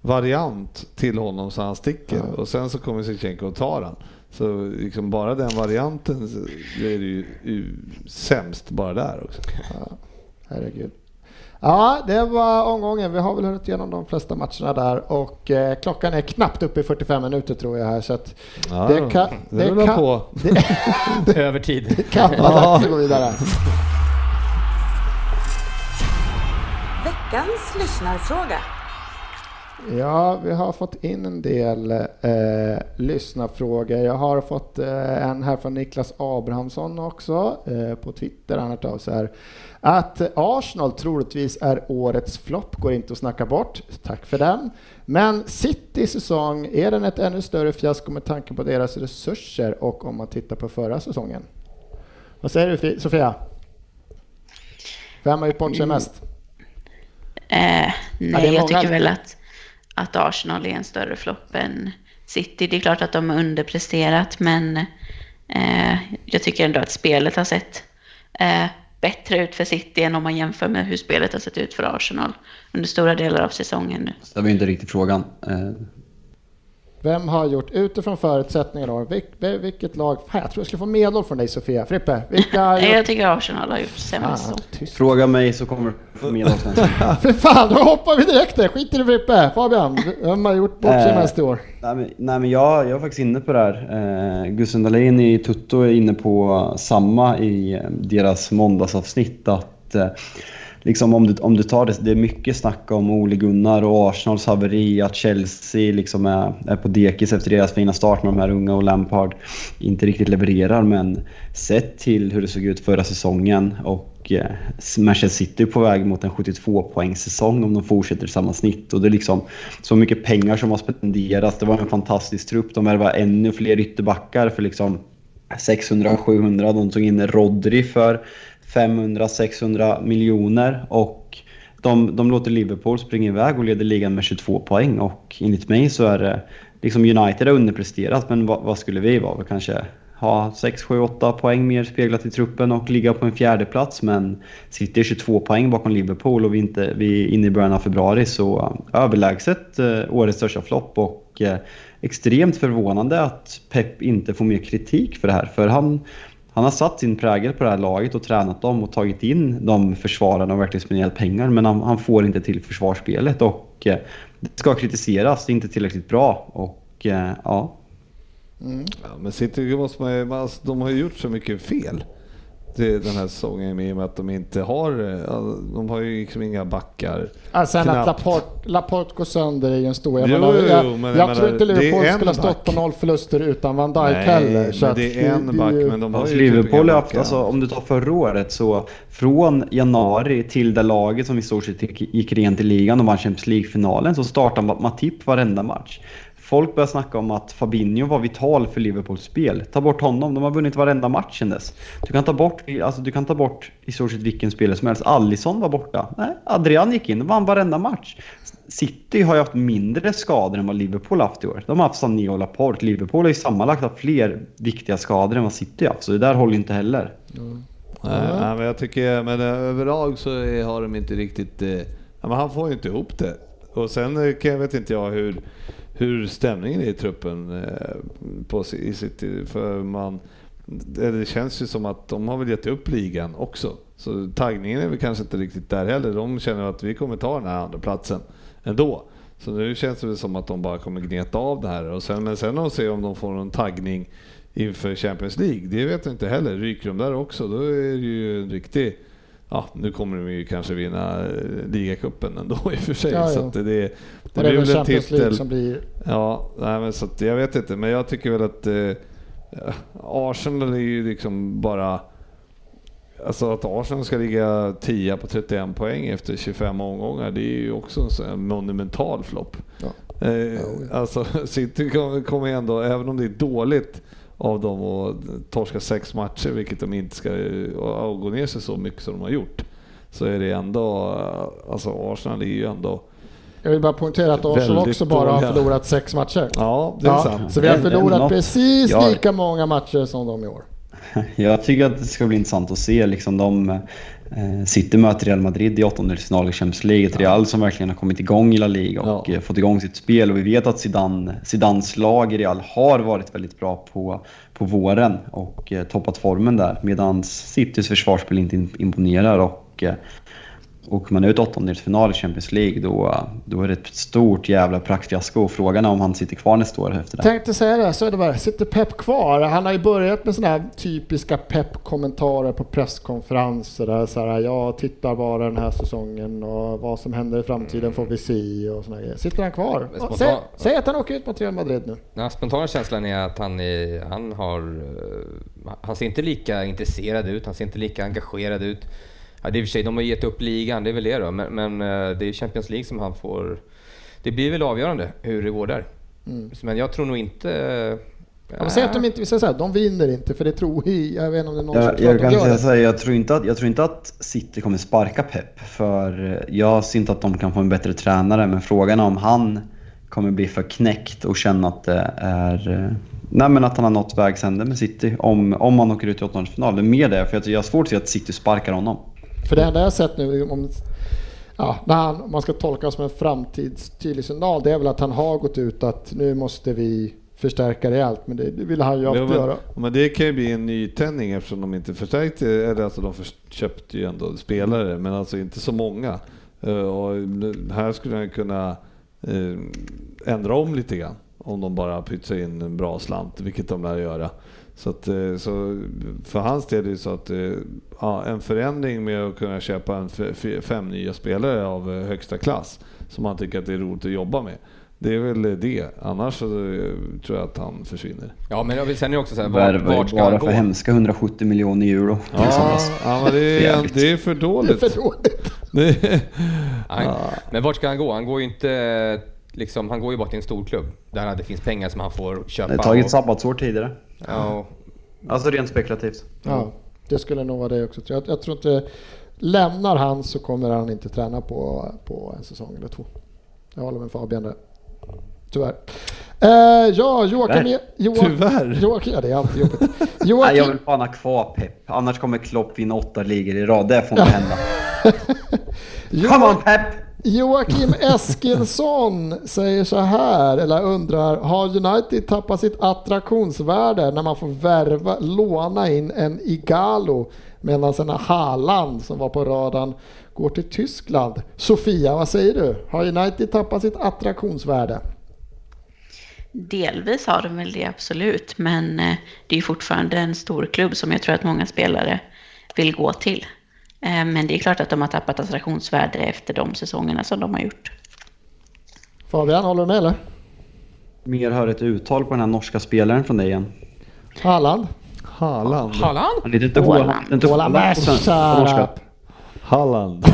variant till honom så han sticker Ja. och sen så kommer Zichenko och tar han. Så liksom bara den varianten är det ju, ju sämst bara där också. Herregud. Ja, det var omgången. Vi har väl hunnit igenom de flesta matcherna där och eh, klockan är knappt uppe i 45 minuter tror jag här så att Ja, det kan, det det rullar kan, på. det Övertid. kan vara dags att gå vidare. Veckans lyssnarfråga. Ja, vi har fått in en del eh, lyssnarfrågor. Jag har fått eh, en här från Niklas Abrahamsson också eh, på Twitter. Han har av sig här. Att Arsenal troligtvis är årets flopp går inte att snacka bort. Tack för den. Men City säsong, är den ett ännu större fiasko med tanke på deras resurser och om man tittar på förra säsongen? Vad säger du Fi- Sofia? Vem har gjort bort sig mest? Eh, det nej, är jag tycker väl att, att Arsenal är en större flopp än City. Det är klart att de har underpresterat, men eh, jag tycker ändå att spelet har sett eh, bättre ut för City än om man jämför med hur spelet har sett ut för Arsenal under stora delar av säsongen nu. Det var ju inte riktigt frågan. Eh, vem har gjort utifrån förutsättningarna? Vil, vil, vilket lag? Fan, jag tror jag skulle få medhåll från dig Sofia. Frippe, vilka har gjort... jag tycker Arsenal har gjort sämre tyst. Fråga mig så kommer du få med oss sen. För fan, då hoppar vi direkt där. Skit i det Frippe. Fabian, vem har gjort bort sig Eh, mest i år? Nej men, nej, men jag, jag är faktiskt inne på det här. Eh, Gusten Dahlin i Tutto är inne på samma i eh, deras måndagsavsnitt. Att, eh, liksom om, du, om du tar det, det är mycket snack om Ole Gunnar och Arsenals haveri, att Chelsea liksom är, är på dekis efter deras fina start med de här unga och Lampard inte riktigt levererar. Men sett till hur det såg ut förra säsongen och eh, Manchester City är på väg mot en 72 poängssäsong om de fortsätter i samma snitt. Och det är liksom så mycket pengar som har spenderats. Det var en fantastisk trupp. De värvade ännu fler ytterbackar för liksom 600-700. De tog in Rodri för 500-600 miljoner och de, de låter Liverpool springa iväg och leder ligan med 22 poäng och enligt mig så är det liksom United har underpresterat men vad, vad skulle vi vara? Vi kanske ha 6, 7, 8 poäng mer speglat i truppen och ligga på en fjärde plats men City är 22 poäng bakom Liverpool och vi, inte, vi är inne i början av februari så eh, överlägset eh, årets största flopp och eh, extremt förvånande att Pep inte får mer kritik för det här för han han har satt sin prägel på det här laget och tränat dem och tagit in de försvararna och verkligen spenderat pengar. Men han, han får inte till försvarsspelet och eh, det ska kritiseras. Det är inte tillräckligt bra. Och eh, ja, Ja, men City måste man ju, alltså, de har ju gjort så mycket fel den här säsongen i och med att de inte har, eh, de har ju liksom inga backar. Ja, sen att knappt. Laporte, Laporte går sönder är ju en stor... Jag, Jo, menar, jag, jo, men jag, jag tror menar, inte det är Liverpool skulle ha stått på noll förluster utan Van Dijk Nej, heller. så men att det är en back, men de har ju typ Liverpool har haft, alltså, om du tar förra året så från januari till det laget som i stort sett gick- gick rent i ligan och vann Champions League-finalen så startade Matip varenda match. Folk börjar snacka om att Fabinho var vital för Liverpools spel. Ta bort honom, de har vunnit varenda match sen dess. Du kan ta bort, alltså, du kan ta bort i stort sett vilken spelare som helst. Allison var borta. Nej, Adrian gick in och vann varenda match. City har ju haft mindre skador än vad Liverpool haft i år. De har haft Sané och Laporte. Liverpool har ju sammanlagt haft fler viktiga skador än vad City har haft. Så det där håller ju inte heller. Nej, nej, men jag tycker, men eh, överlag så har de inte riktigt, eh, ja, men han får ju inte ihop det. Och sen eh, jag vet inte jag hur, hur stämningen är i truppen eh, på, i City, för man, det, det känns ju som att de har väl gett upp ligan också. Så taggningen är väl kanske inte riktigt där heller. De känner att vi kommer ta den här andra platsen ändå. Så nu känns det väl som att de bara kommer gneta av det här. Och sen, men sen att se om de får någon taggning inför Champions League, det vet jag inte heller. Ryker de där också, då är det ju en riktig... Ja, nu kommer de ju kanske vinna eh, ligacupen ändå i och för sig. Ja, ja. Så det, det, det blir väl en titel. som blir... Ja, nej, men så att jag vet inte, men jag tycker väl att eh, Arsenal är ju liksom bara alltså att Arsenal ska ligga 10 på 31 poäng efter 25 omgångar, det är ju också en sån monumental flopp. Ja. Eh, alltså City kommer ändå, även om det är dåligt av dem att torska sex matcher, vilket de inte ska, och gå ner sig så mycket som de har gjort, så är det ändå, alltså Arsenal är ju ändå Jag vill bara poängtera att Arsenal också bara har förlorat sex matcher. Ja, det är Ja, sant. så vi har förlorat precis lika många matcher som de i år. Jag tycker att det ska bli intressant att se. Liksom de, City möter Real Madrid i åttondelsfinal i Champions League. Ett Real som verkligen har kommit igång i La Liga och Ja. eh, fått igång sitt spel. Och vi vet att Zidane, Zidans lag i Real har varit väldigt bra på, på våren och eh, toppat formen där. Medan Citys försvarsspel inte im- imponerar. Och, eh, Åker man ut åttondelsfinal i Champions League då, då är det ett stort jävla praktfiasko. Och Frågan är om han sitter kvar nästa år efter det. Tänkte säga det, Söderberg, sitter Pep kvar? Han har ju börjat med sådana här typiska Pep-kommentarer på presskonferenser. Där så här, jag tittar bara den här säsongen och vad som händer i framtiden får vi se och såna grejer. Sitter han kvar? Spontan- Säg, säg att han åker ut mot Real Madrid nu. Den spontana känslan är att han, är, han har... eh, Han ser inte lika intresserad ut, han ser inte lika engagerad ut. Ja, det är i och för sig, de har gett upp ligan, det är väl det då. Men, men eh, det är Champions League som han får... Det blir väl avgörande hur det går där. Men jag tror nog inte... Ja, men säg att de inte, vi säger så här, de vinner inte för det tror vi, jag vet inte om det är någon som Jag, tror att jag de kan gör säga det. jag tror, inte att, jag tror inte att City kommer sparka Pep. För eh, jag ser inte att de kan få en bättre tränare. Men frågan är om han kommer bli för knäckt och känna att det är... eh, Nej men att han har nått vägs ände med City. Om, om han åker ut i åttondelsfinal. Det är mer det. För jag, jag har svårt att se att City sparkar honom. För det enda jag har sett nu, om, ja, när han, om man ska tolka som en framtidstydlig signal, det är väl att han har gått ut att nu måste vi förstärka rejält, men det, det vill han ju alltid men, göra. men det kan ju bli en nytändning eftersom de inte förstärkte, eller alltså de köpte ju ändå spelare, men alltså inte så många. Eh, och här skulle han kunna eh, ändra om lite grann om de bara pytsar in en bra slant, vilket de lär göra. Så, att, eh, så för hans del är det så att eh, ja, en förändring med att kunna köpa en fem nya spelare av eh, högsta klass som han tycker att det är roligt att jobba med. Det är väl det. Annars så tror jag att han försvinner. Ja, men jag vill- sen är det också så här, vart ju ska han bara gå? för hemska 170 miljoner euro. Ja, ja men det är, det är för Det är dåligt. för dåligt. Det, Han, men vart ska han gå? Han går ju inte... Liksom, han går ju bara till en stor klubb där det finns pengar som han får köpa. Det har tagit och- sabbatsår tidigare. Ja, Alltså rent spekulativt. Ja, det skulle nog vara det också. Jag, jag tror inte, lämnar han så kommer han inte träna på, på en säsong eller två. Jag håller med Fabian där. Tyvärr. Eh, ja, Joakim... Tyvärr. Joakim, Tyvärr. Joakim, ja, det är alltid jobbigt. Nej, Joakim, jag vill fan ha kvar Pep. Annars kommer Klopp vinna åtta ligor i rad. Det får inte hända. Come on Pep! Joakim Eskilsson säger så här, eller undrar, har United tappat sitt attraktionsvärde när man får värva, låna in en Igalo medan en Haaland som var på radarn går till Tyskland? Sofia, vad säger du? Har United tappat sitt attraktionsvärde? Delvis har de väl det absolut, men eh, det är fortfarande en stor klubb som jag tror att många spelare vill gå till. Eh, Men det är klart att de har tappat attraktionsvärde efter de säsongerna som de har gjort. Fabian, håller du med eller? Mer hör ett uttal på den här norska spelaren från dig igen. Haaland? Haaland. Haaland? Han heter inte Haaland. Haaland. Haaland. Halland.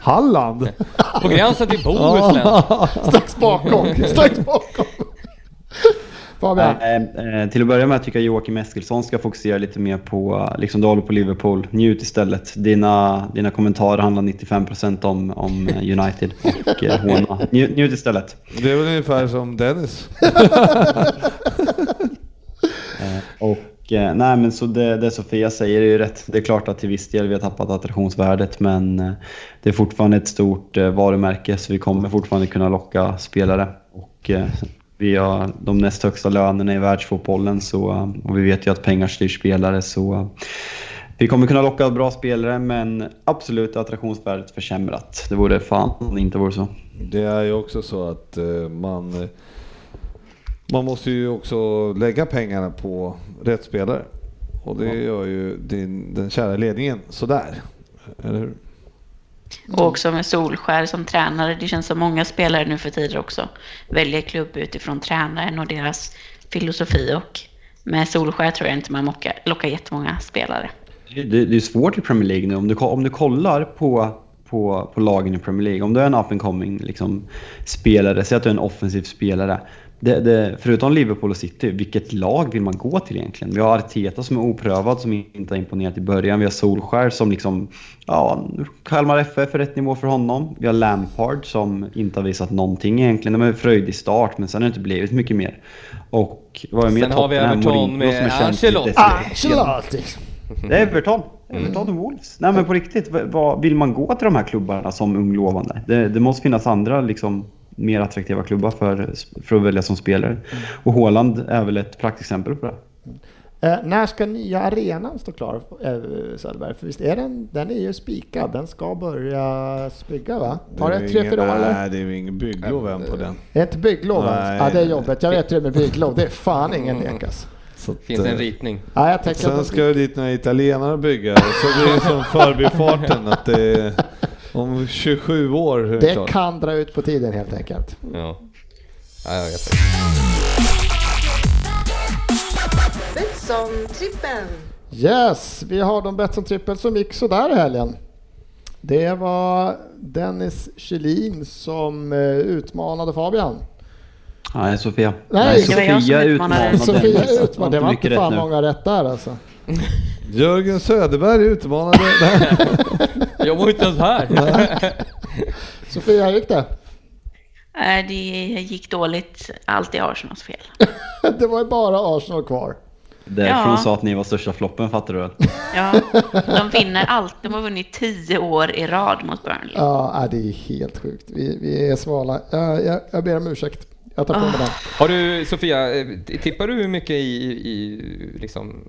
Halland? På gränsen till Bohuslän. Strax bakom, strax bakom. Fabian? Eh, eh, till att börja med tycker jag Joakim Eskilsson ska fokusera lite mer på, liksom du håller på Liverpool, njut istället. Dina, dina kommentarer handlar 95% om, om eh, United och eh, håna. Njut, njut istället. Det är väl ungefär som Dennis. Eh, och eh, nej men så det, det Sofia säger är ju rätt. Det är klart att till viss del vi har tappat attraktionsvärdet men det är fortfarande ett stort varumärke så vi kommer fortfarande kunna locka spelare. Och vi har de näst högsta lönerna i världsfotbollen så, och vi vet ju att pengar styr spelare så vi kommer kunna locka bra spelare men absolut attraktionsvärdet försämrat. Det vore fan om det inte vore så. Det är ju också så att eh, man, man måste ju också lägga pengarna på rätt spelare. Och det gör ju din, den kära ledningen sådär. Eller hur? Och också med Solskär som tränare. Det känns som många spelare nu för tiden också väljer klubb utifrån tränaren och deras filosofi. Och med Solskär tror jag inte man lockar, lockar jättemånga spelare. Det, det är svårt i Premier League nu. Om du, om du kollar på, på, på lagen i Premier League. Om du är en up and coming liksom, spelare, säg att du är en offensiv spelare. Det, det, förutom Liverpool och City, vilket lag vill man gå till egentligen? Vi har Arteta som är oprövad, som inte har imponerat i början. Vi har Solskär som liksom, ja, Kalmar FF är rätt nivå för honom. Vi har Lampard som inte har visat någonting egentligen. De är fröjdig start, men sen har det inte blivit mycket mer. Och vad är mer? Sen har vi Everton Mourinho med som är känd Ancelotti. till- Ancelotti! det är Everton. Everton och Wolves. Nej men på riktigt, vad, vill man gå till de här klubbarna som ung lovande? Det, det måste finnas andra liksom, mer attraktiva klubbar för, för att välja som spelare. Och Haaland är väl ett praktexempel på det. Eh, när ska nya arenan stå klar, eh, Söderberg? För visst är den, den är ju spikad, den ska börja bygga va? Tar det är tre, fyra år? Nej, det är ju ingen bygglov än på den. Det är inte bygglov. Ja, det är jobbet. Jag vet ju det med bygglov, det är fan ingen lek alltså. Så att, Finns det en eh, ritning? Ja, jag tänker Sen att ska ju dit några italienare bygga, så blir det som förbifarten att det är om 27 år det klart. kan dra ut på tiden helt enkelt. Ja. ja jag vet. Betsson-trippen. Yes, vi har de Betsson trippel som gick sådär i helgen. Det var Dennis Kjellin som eh, utmanade Fabian. Nej, Sofia. Nej, var jag som utmanade. Sofia utmanade, det var inte fan många rätt där alltså. Jörgen Söderberg utmanade. Jag var inte ens här. Sofia, hur gick det? Eh, Det gick dåligt. Allt är Arsenals fel. Det var ju bara Arsenal kvar. Därför Ja. hon sa att ni var största floppen, fattar du väl? Ja, de vinner allt. De har vunnit tio år i rad mot Burnley. Ja, äh, det är helt sjukt. Vi, vi är svala. Jag, jag, jag ber om ursäkt. Jag tar på mig den. Har du, Sofia, eh, tippar du mycket i, i liksom,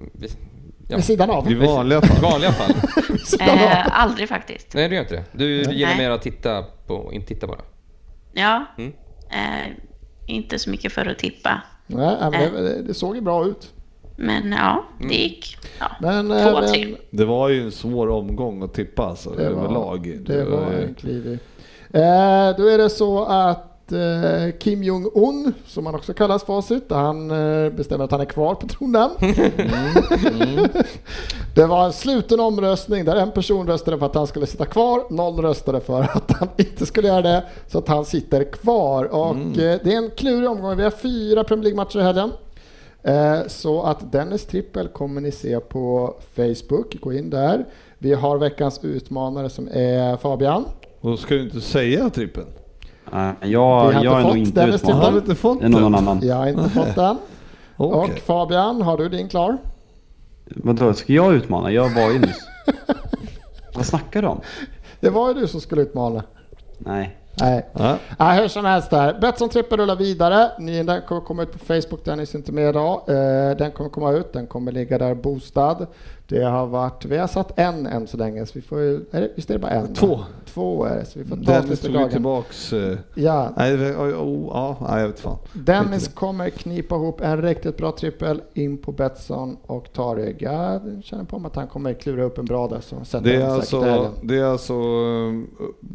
ja, Vid sidan av. I vanliga fall. vanliga fall? Eh, aldrig faktiskt. Nej, du gör inte det. Du gillar Nej. mer att titta på, inte titta bara. Ja, Mm. eh, inte så mycket för att tippa. Nej, men det, det såg ju bra ut. Men ja, Mm. det gick. Ja. Men, Två, eh, tre. men Det var ju en svår omgång att tippa alltså, det var, överlag. det var ju- en klivig. Eh, då är det så att eh, Kim Jong-Un, som han också kallas facit, han eh, bestämmer att han är kvar på tronen. Det var en sluten omröstning där en person röstade för att han skulle sitta kvar, noll röstade för att han inte skulle göra det, så att han sitter kvar. Och eh, det är en klurig omgång. Vi har fyra Premier League-matcher i helgen. Eh, Så att Dennis trippel kommer ni se på Facebook, gå in där. Vi har veckans utmanare som är Fabian. Och ska du inte säga trippen? Nej, jag, har jag inte är nog fått inte Dennis till Har utmanad. inte fått Det är någon den? annan. Jag har inte fått den. Och. Fabian, har du din klar? Vadå, ska jag utmana? Jag var ju nyss. Vad snackar du om? Det var ju du som skulle utmana. Nej. Nej. Ja. Ja, hur som helst där. Betsson trippel rullar vidare. Ni, den kommer komma ut på Facebook, den är inte med idag. Eh, den kommer komma ut, den kommer ligga där boostad. Det har varit, vi har satt en än så länge, så vi får ju, är det, visst är det bara en? va? Två. Två är det, så vi får ta Dennis tog tillbaks... eh, Ja, Nej, oh, oh, ja, nej, jag vet fan. Dennis kommer knipa ihop en riktigt bra trippel in på Betsson och ta det. Jag känner på mig att han kommer klura upp en bra där, så sätter Det är, alltså, det är alltså um,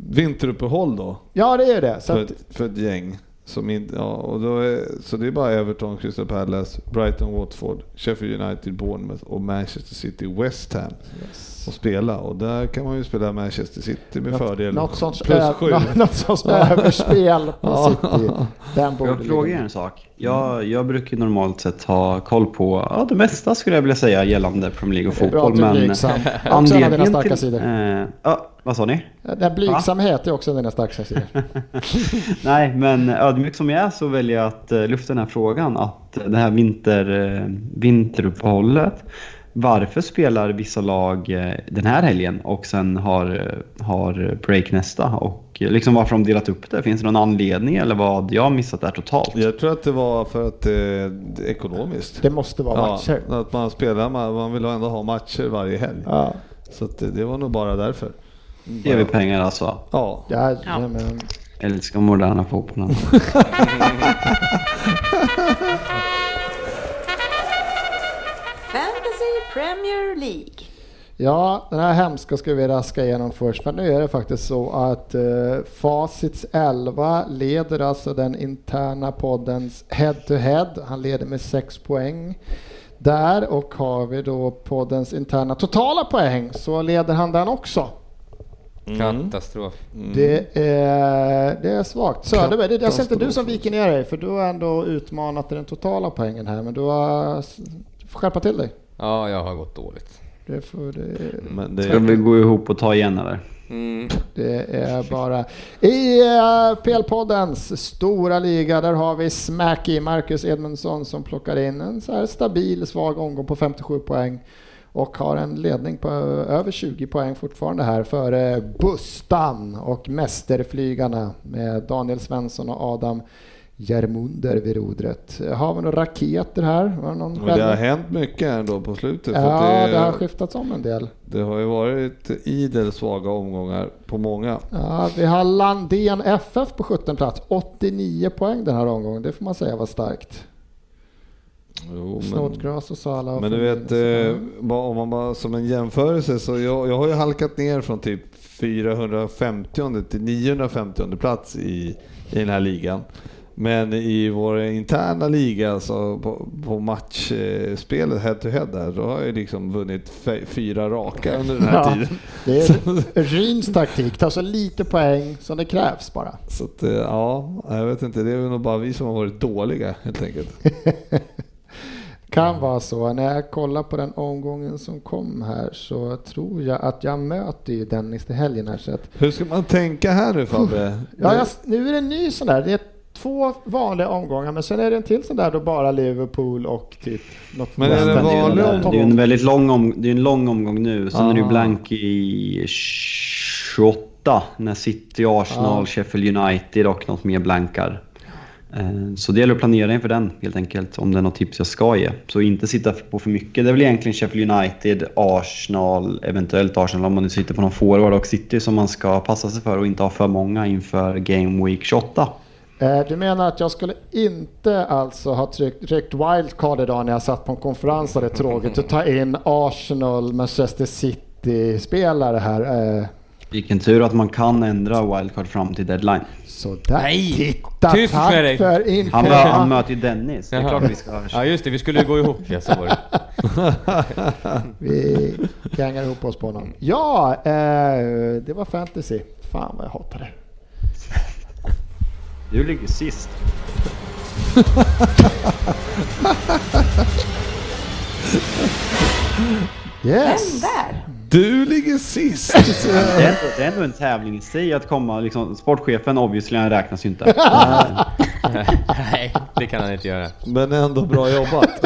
vinteruppehåll då Ja, det är det. Så för att, för ett gäng. Som in, ja, och då är, så det är bara Everton, Crystal Palace, Brighton, Watford, Sheffield United, Bournemouth och Manchester City, West Ham att spela. Och där kan man ju spela Manchester City med fördel. något sånt, Plus sju. nå- något sånt överspel på. City. Den borde jag fråga er en sak? Jag, jag brukar normalt sett ha koll på ja, det mesta skulle jag vilja säga gällande Premier League och bra fotboll. Men dina anledningen starka till... sidor. Eh, ja, vad sa ni? Den blygsamhet är också en av dina starka sidor. Nej, men ödmjuk som jag är så väljer jag att eh, lufta den här frågan. Att eh, det här vinter, eh, vinteruppehållet. Varför spelar vissa lag eh, den här helgen och sen har, eh, har break nästa? Och eh, liksom varför de delat upp det? Finns det någon anledning eller vad jag har missat där totalt? Jag tror att det var för att eh, det är ekonomiskt. Det måste vara matcher. Ja, att man spelar, man, man vill ändå ha matcher varje helg. Ja, Så att det, det var nog bara därför. TV-pengar alltså. Ja. jajamän. Älskar moderna fotbollen. Premier League. Ja, den här hemska ska vi raska igenom först. För nu är det faktiskt så att eh, Facits 11 leder alltså den interna poddens head to head. Han leder med 6 poäng. där och har vi då poddens interna totala poäng så leder han den också. Katastrof. Det, är, det är svagt. Söderberg, det, jag ser inte du som viker ner dig för du har ändå utmanat den totala poängen här men du har du får skärpa till dig. Ja, jag har gått dåligt. Det, får, det, Men Ska vi det, gå ihop och ta igen eller? Mm. det är bara... I uh, PL-poddens stora liga där har vi Smacky Marcus Edmundsson som plockar in en så här stabil svag omgång på 57 poäng och har en ledning på över 20 poäng fortfarande här före Bustan och Mästerflygarna med Daniel Svensson och Adam Järmunder vid rodret. Har vi några raketer här? Det någon det har hänt mycket ändå på slutet. Ja, det, det, har skiftats om en del. det har ju varit idel svaga omgångar på många. Ja, vi har Landén FF på 17 plats, 89 poäng den här omgången. Det får man säga var starkt. Jo, Snodgrass och Sala. men du vet, eh, om man bara som en jämförelse så jag, jag har ju halkat ner från typ 450 till 950 plats i, i den här ligan. Men i vår interna liga, alltså på, på matchspelet head to head där, då har jag liksom vunnit fyra raka under den här Ja. tiden. Det är Ryns taktik, ta så lite poäng som det krävs bara. Så att, eh, ja, jag vet inte, det är nog bara vi som har varit dåliga helt enkelt. Kan vara så. När jag kollar på den omgången som kom här så tror jag att jag möter ju Dennis till helgen här. Så att, Hur ska man tänka här nu Fabbe? ja, jag, nu är det en ny sån där. Det är två vanliga omgångar men sen är det en till sån där då bara Liverpool och typ något Men är det är vanlig Topp- det är en väldigt lång, om, det är en lång omgång nu. Sen är det ju Ah. blank i 28 när City, Arsenal, Ja. Sheffield United och något mer blankar. Eh, Så det gäller att planera inför den helt enkelt, om det är något tips jag ska ge. Så inte sitta på för mycket. Det är väl egentligen Sheffield United, Arsenal, eventuellt Arsenal om man nu sitter på någon forward och City som man ska passa sig för och inte ha för många inför Game Week 28. Eh, Du menar att jag skulle inte alltså ha tryckt, tryckt wildcard idag när jag satt på en konferens och det är tråkigt att ta in Arsenal, Manchester City-spelare här. Eh, Vilken tur att man kan ändra wildcard fram till deadline. Så där. Nej, Titta, tyst tack med dig. för info. Han, mö- han möter ju Dennis. Det är Jaha. klart vi ska Ja just det, vi skulle gå ihop ja, så var det. Vi gängar ihop oss på honom. Ja, eh, det var fantasy. Fan vad jag hatar det. Du ligger sist. Vem Yes! där? Du ligger sist! Det är, ändå, det är ändå en tävling i sig att komma, liksom, sportchefen obviously han räknas ju inte. Nej, det kan han inte göra. Men ändå bra jobbat.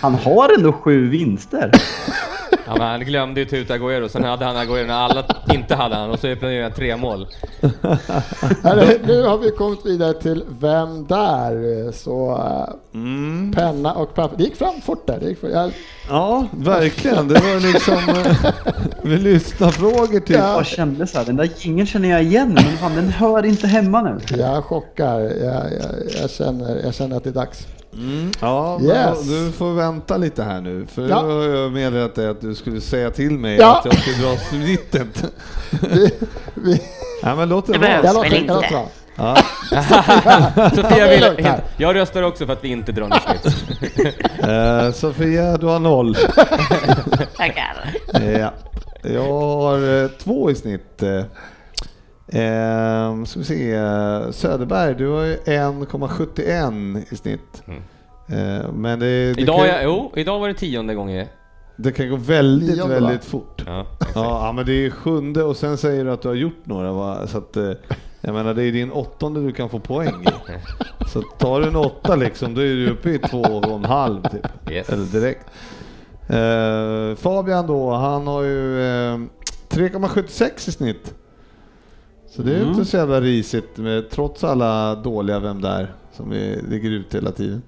Han har ändå sju vinster. Ja, men han glömde ju tuta Agüero, sen hade han Agüero när alla inte hade han och så planerade han tre mål. Nu har vi kommit vidare till Vem där? Så eh, penna och papper. Det gick fram fort där. Det gick fort. Jag, Ja, verkligen. Det var liksom eh, med lyssnarfrågor typ. Ja. Jag kände så här, den där jingeln känner jag igen, men fan, den hör inte hemma nu. jag chockar. Jag, jag, jag, känner, jag känner att det är dags. Ja, men Yes. du får vänta lite här nu. För Ja. nu har jag meddelat dig att du skulle säga till mig Ja. att jag skulle dra snittet. Vi, vi, Ja, men låt det Det vara. jag låter, jag låter inte. bra. Ja. Sofia vill, jag röstar också för att vi inte drar något snitt. Eh, Sofia, du har noll. Tackar. ja. Jag har eh, två i snitt. Eh, Eh, ska vi se, Söderberg, du har ju 1,71 i snitt. Eh, men det, det, Idag, kan, är, jo, idag var det tionde gången. det kan gå väldigt, Nionde, va? väldigt fort. Ja. Ja, ja, men det är sjunde och sen säger du att du har gjort några va? Så att, eh, jag menar det är din åttonde du kan få poäng i. Så tar du en åtta liksom, då är du uppe i två och en halv typ. Yes. Eller direkt. Eh, Fabian då, han har ju eh, 3,76 i snitt. Så det är ju Mm. inte så jävla risigt med, trots alla dåliga Vem där som vi ligger ut hela tiden.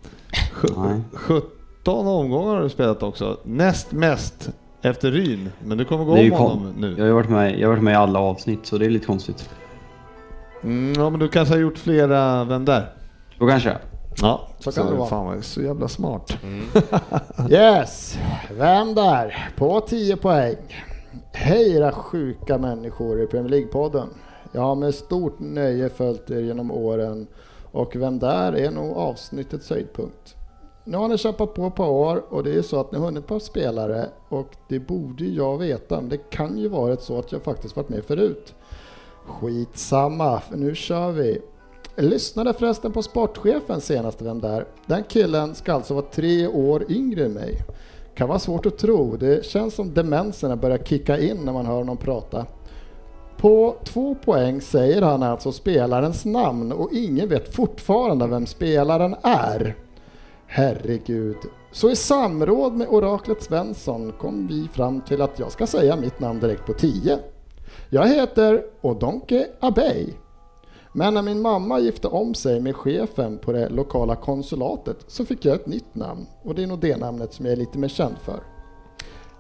Sju- Nej. 17 omgångar har du spelat också. Näst mest efter Ryn. Men du kommer gå om honom nu. jag, har varit med, jag har varit med i alla avsnitt, så det är lite konstigt. Mm, ja men du kanske har gjort flera Vem där? Då kanske. Ja, Så kan det vara. Fan vad så jävla smart. Yes, vem där? På 10 poäng. Hej era sjuka människor i Premier League-podden. Jag har med stort nöje följt er genom åren och vem där är nog avsnittets höjdpunkt. Nu har ni kämpat på ett par år och det är så att ni har hunnit på spelare och det borde jag veta, men det kan ju vara så att jag faktiskt varit med förut. Skitsamma, för nu kör vi. Jag lyssnade förresten på sportchefen senast, vem där? Den killen ska alltså vara tre år yngre än mig. Kan vara svårt att tro, det känns som demenserna börjar kicka in när man hör honom prata. På två poäng säger han alltså spelarens namn och ingen vet fortfarande vem spelaren är. Herregud. Så i samråd med oraklet Svensson kom vi fram till att jag ska säga mitt namn direkt på 10. Jag heter Odonke Abey. Men när min mamma gifte om sig med chefen på det lokala konsulatet så fick jag ett nytt namn och det är nog det namnet som jag är lite mer känd för.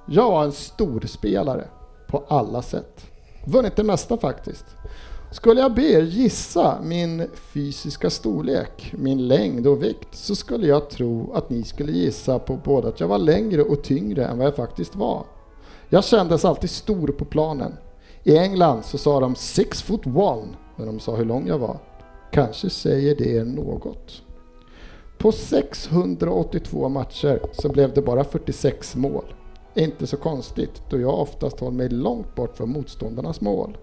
Jag var en storspelare på alla sätt. Vunnit det mesta faktiskt. Skulle jag be er gissa min fysiska storlek, min längd och vikt, så skulle jag tro att ni skulle gissa på både att jag var längre och tyngre än vad jag faktiskt var. Jag kändes alltid stor på planen. I England så sa de six foot one när de sa hur lång jag var. Kanske säger det er något. På 682 matcher så blev det bara 46 mål. Inte så konstigt då jag oftast håller mig långt bort från motståndarnas mål.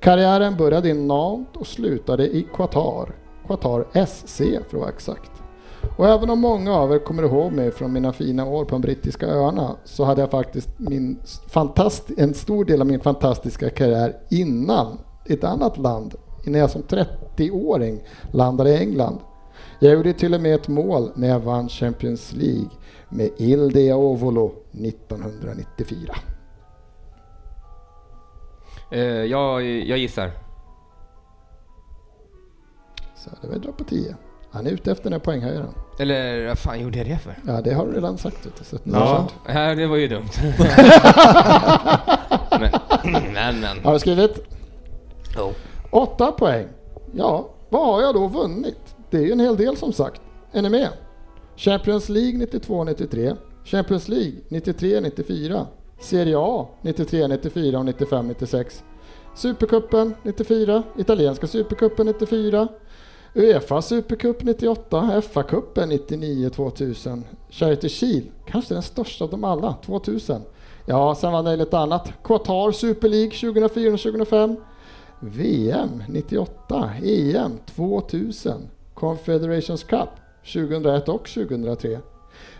Karriären började i Nantes och slutade i Qatar. Qatar SC för att vara exakt. Och även om många av er kommer ihåg mig från mina fina år på de brittiska öarna så hade jag faktiskt min fantast en stor del av min fantastiska karriär innan ett annat land, innan jag som 30-åring landade i England. Jag gjorde till och med ett mål när jag vann Champions League med Il Diavolo 1994. Eh, jag, jag gissar. Så det var dra på 10. Han är ute efter den här poänghöjaren. Eller vad fan gjorde jag det för? Ja, det har du redan sagt. Vet du, Ja. Ja, det var ju dumt. men, men, men. Har du skrivit? Oh. Åtta poäng. Ja, vad har jag då vunnit? Det är ju en hel del som sagt. Är ni med? Champions League 92-93, Champions League 93-94, Serie A 93-94 och 95-96, Supercupen 94, Italienska Supercupen 94, Uefa Supercup 98, FA-cupen 99-2000, Charity Shield, kanske den största av dem alla, 2000. Ja, sen var det lite annat. Qatar Super League 2004-2005. VM 98, EM 2000, Confederations Cup 2001 och 2003.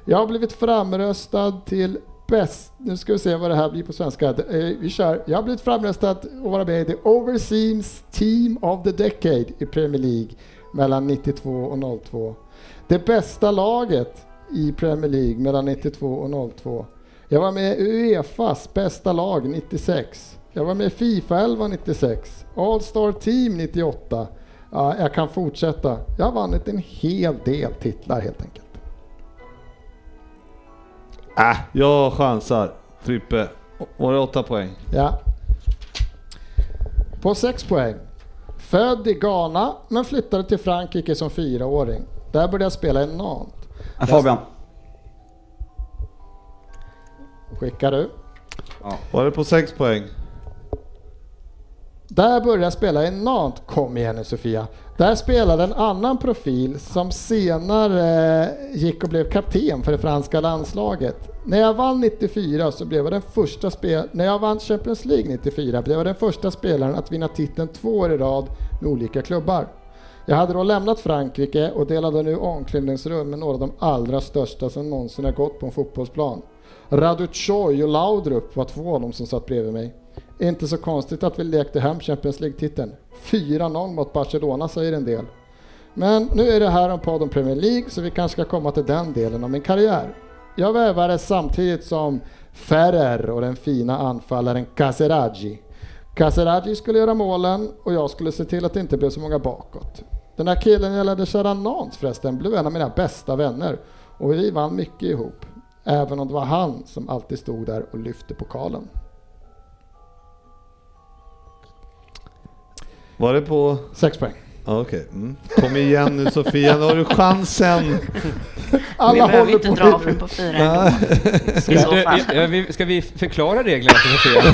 Jag har blivit framröstad till bäst, nu ska vi se vad det här blir på svenska. Eh, vi kör. Jag har blivit framröstad att vara med i The Overseas Team of the Decade i Premier League mellan 92 och 02. Det bästa laget i Premier League mellan 92 och 02. Jag var med i Uefas bästa lag 96. Jag var med i Fifa 11 96. All-Star Team 98. Ja, jag kan fortsätta. Jag har vunnit en hel del titlar helt enkelt. Äh, jag chansar. Frippe. Var det åtta poäng? Ja. På 6 poäng. Född i Ghana men flyttade till Frankrike som fyraåring. Där började jag spela i Nantes. Ja, Fabian. Skickar du? Var det på sex poäng? Där började jag spela i Nantes. Kom igen nu Sofia. Där spelade en annan profil som senare gick och blev kapten för det franska landslaget. När jag vann 94 så blev jag den första spel när jag vann Champions League 94 blev jag den första spelaren att vinna titeln två år i rad med olika klubbar. Jag hade då lämnat Frankrike och delade nu omklädningsrum med några av de allra största som någonsin har gått på en fotbollsplan. Radu och Laudrup var två av dem som satt bredvid mig. Inte så konstigt att vi lekte hem Champions League-titeln. 4-0 mot Barcelona säger en del. Men nu är det här en podd om Premier League så vi kanske ska komma till den delen av min karriär. Jag vävade samtidigt som Ferrer och den fina anfallaren Caseraggi. Caseraggi skulle göra målen och jag skulle se till att det inte blev så många bakåt. Den här killen jag lärde köra Nantes förresten blev en av mina bästa vänner och vi vann mycket ihop. Även om det var han som alltid stod där och lyfte pokalen. Var det på... Sex poäng. Okej. Mm. Kom igen nu Sofia, nu har du chansen. Alla vi behöver håller inte på dra från på fyra Du, vi- ska vi förklara reglerna för Sofia?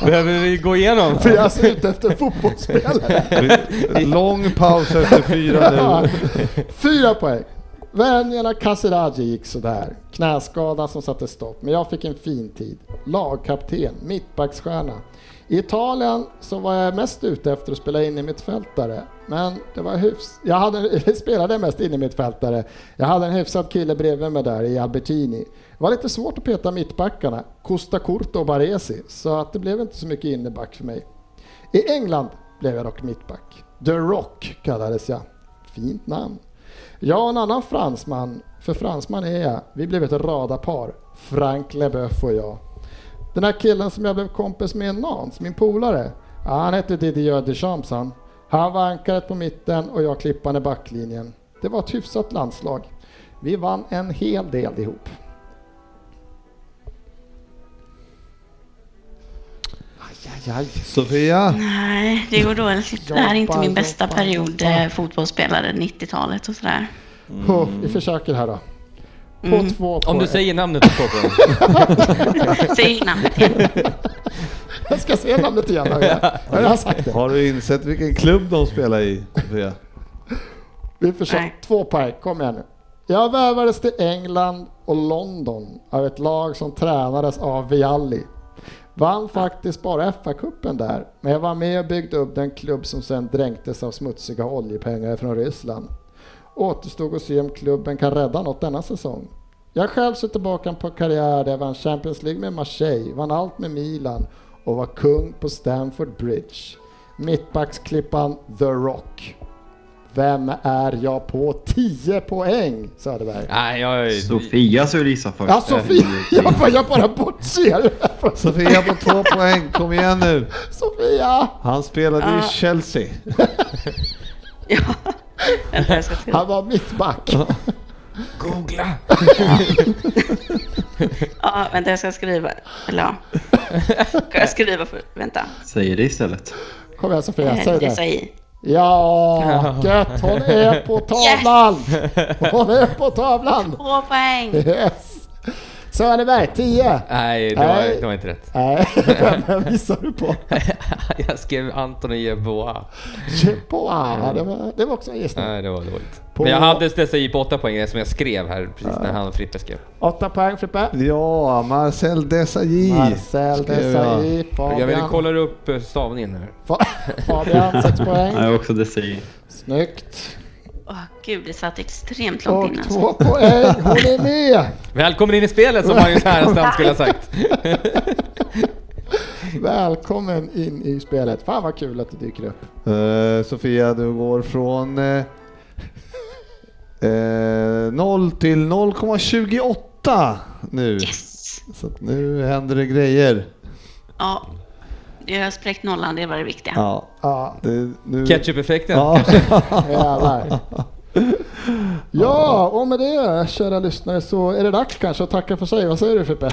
Behöver vi gå igenom? För jag är ute efter fotbollsspelare. Lång paus efter fyra nu. Fyra poäng. Vänjerna Casiraghi gick sådär. Knäskada som satte stopp, men jag fick en fin tid. Lagkapten, mittbacksstjärna. I Italien så var jag mest ute efter att spela in i mittfältare, men det var hyfs... Jag hade, spelade mest in i mittfältare. Jag hade en hyfsad kille bredvid mig där i Albertini. Det var lite svårt att peta mittbackarna, Costa Curta och Baresi, så att det blev inte så mycket inneback för mig. I England blev jag dock mittback. The Rock kallades jag. Fint namn. Jag och en annan fransman, för fransman är jag, vi blev ett radarpar. Frank Leboeuf och jag. Den här killen som jag blev kompis med Nans, min polare, han hette Didier Deschamps han. Han var ankaret på mitten och jag klippan i backlinjen. Det var ett hyfsat landslag. Vi vann en hel del ihop. Aj, aj. Sofia? Nej, det går dåligt. Det här är inte min bästa period, eh, fotbollsspelare, 90-talet och sådär. Oh, vi försöker här då. På Mm. två Om poäng. du säger namnet får du poäng. Säg namnet igen. Jag ska säga namnet igen. har Jag har sagt det. Har du insett vilken klubb de spelar i, Sofia? Vi försöker. Två poäng, kom igen nu. Jag värvades till England och London av ett lag som tränades av Vialli. Vann faktiskt bara FA-cupen där, men jag var med och byggde upp den klubb som sen dränktes av smutsiga oljepengar från Ryssland. Återstod att se om klubben kan rädda något denna säsong. Jag själv ser tillbaka på en karriär där jag vann Champions League med Marseille, vann allt med Milan och var kung på Stamford Bridge. Mittbacksklippan The Rock. Vem är jag på 10 poäng Söderberg? Nej, jag... Sofia vi gissa först. Ja Sofia, jag bara, jag bara bortser. Sofia på två poäng, kom igen nu. Sofia! Han spelade i. Chelsea. Ja. Han var mittback. Googla! Ja, vänta, jag ska skriva. Eller ja. Ska jag skriva för... Vänta. Säger det istället. Kom igen Sofia, säg Det sa det. i. Ja, gött! Hon är på tavlan! Hon är på tavlan! Två poäng! Yes! Söderberg, 10. Nej, det var, Nej. det var inte rätt. Nej, vem missade du på? jag skrev Anton Jeboa. På, ah, det, var, det var också en gissning. Nej, det var dåligt. På- Men jag hade Stesai på 8 poäng som jag skrev här precis när han och Frippe skrev. 8 poäng Frippe. Ja, Marcel Desailly. Marcel jag. Desailly, Jag vill Fabian. kolla upp eh, stavningen här. Fa- Fabian, 6 poäng. Jag har också säger. Snyggt. Åh gud, det satt extremt långt Och innan. två poäng, hon är med! Välkommen in i spelet som Magnus Härenstam skulle ha sagt. Välkommen in i spelet. Fan vad kul att du dyker upp. Eh, Sofia, du går från eh, eh, 0 till 0,28 nu. Yes! Så att nu händer det grejer. Ja, jag har spräckt nollan, det var det viktiga. Ja, Ja, det, nu... Ketchup-effekten. Ja. Ja, och med det kära lyssnare så är det dags kanske att tacka för sig. Vad säger du Frippe?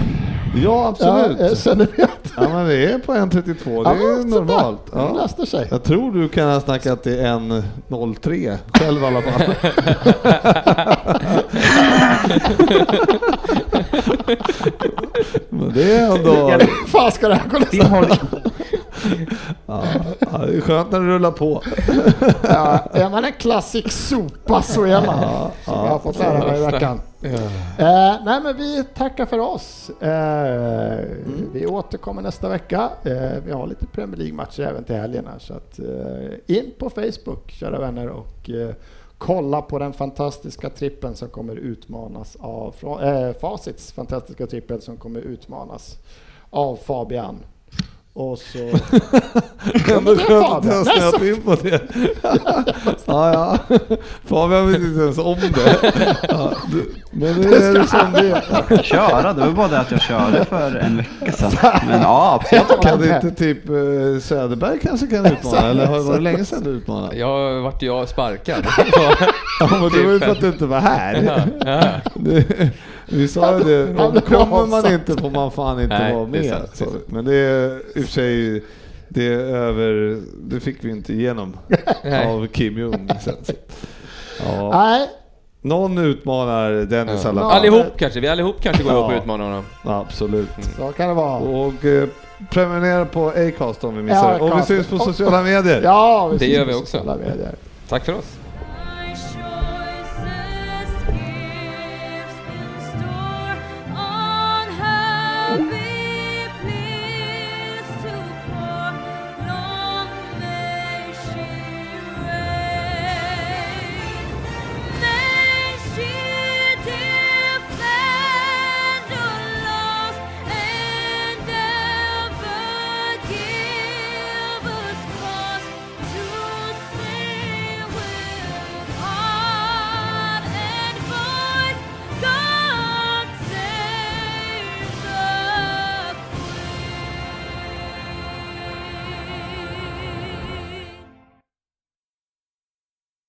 ja, absolut. Ja, eh, känner vi att... Ja, men vi är på 1,32. Det Ja, är normalt. Det Ja. löste sig. Jag tror du kan ha snackat till 1,03 själv i alla fall. Men det är ändå... Hur fan ska det här gå Din håll. Ja, ja, det är skönt när det rullar på. ja, Är man en klassisk sopa så är man. Som jag har fått lära mig i veckan. Eh, nej men vi tackar för oss. Eh, Vi återkommer nästa vecka. Eh, vi har lite Premier League-matcher även till helgen här, så att eh, in på Facebook kära vänner och eh, kolla på den fantastiska trippen som kommer utmanas av äh, Facits fantastiska trippel som kommer utmanas av Fabian. Och så... Ändå skönt att jag snöat in på det. ja, ja. Fabian vet inte ens om det. Ja, du, men nu är det som det är. Jag köra, det var bara det att jag körde för en vecka sedan. Men ja, absolut. Kan det inte typ eh, Söderberg kanske kan utmana? Eller har- var det länge sedan du utmanade? Jag vart ju sparkad. Ja, men det var ju för att du inte var här. Ja. Det, vi sa ju det, Han blev kommer man inte får man fan inte Nej, vara det med. sant, det Så, sant. men det är i och för sig, det är över, det fick vi inte igenom av Kim Jong. Ja. Nej, Någon utmanar Dennis i alla fall. Allihop kanske, vi allihop kanske går ihop och Ja. utmanar honom. Absolut. så kan det vara. Och eh, prenumerera på Acast om vi missar Ja, det. Och vi syns på Och- sociala medier. Ja, vi Det syns gör vi på också. sociala medier. Tack för oss.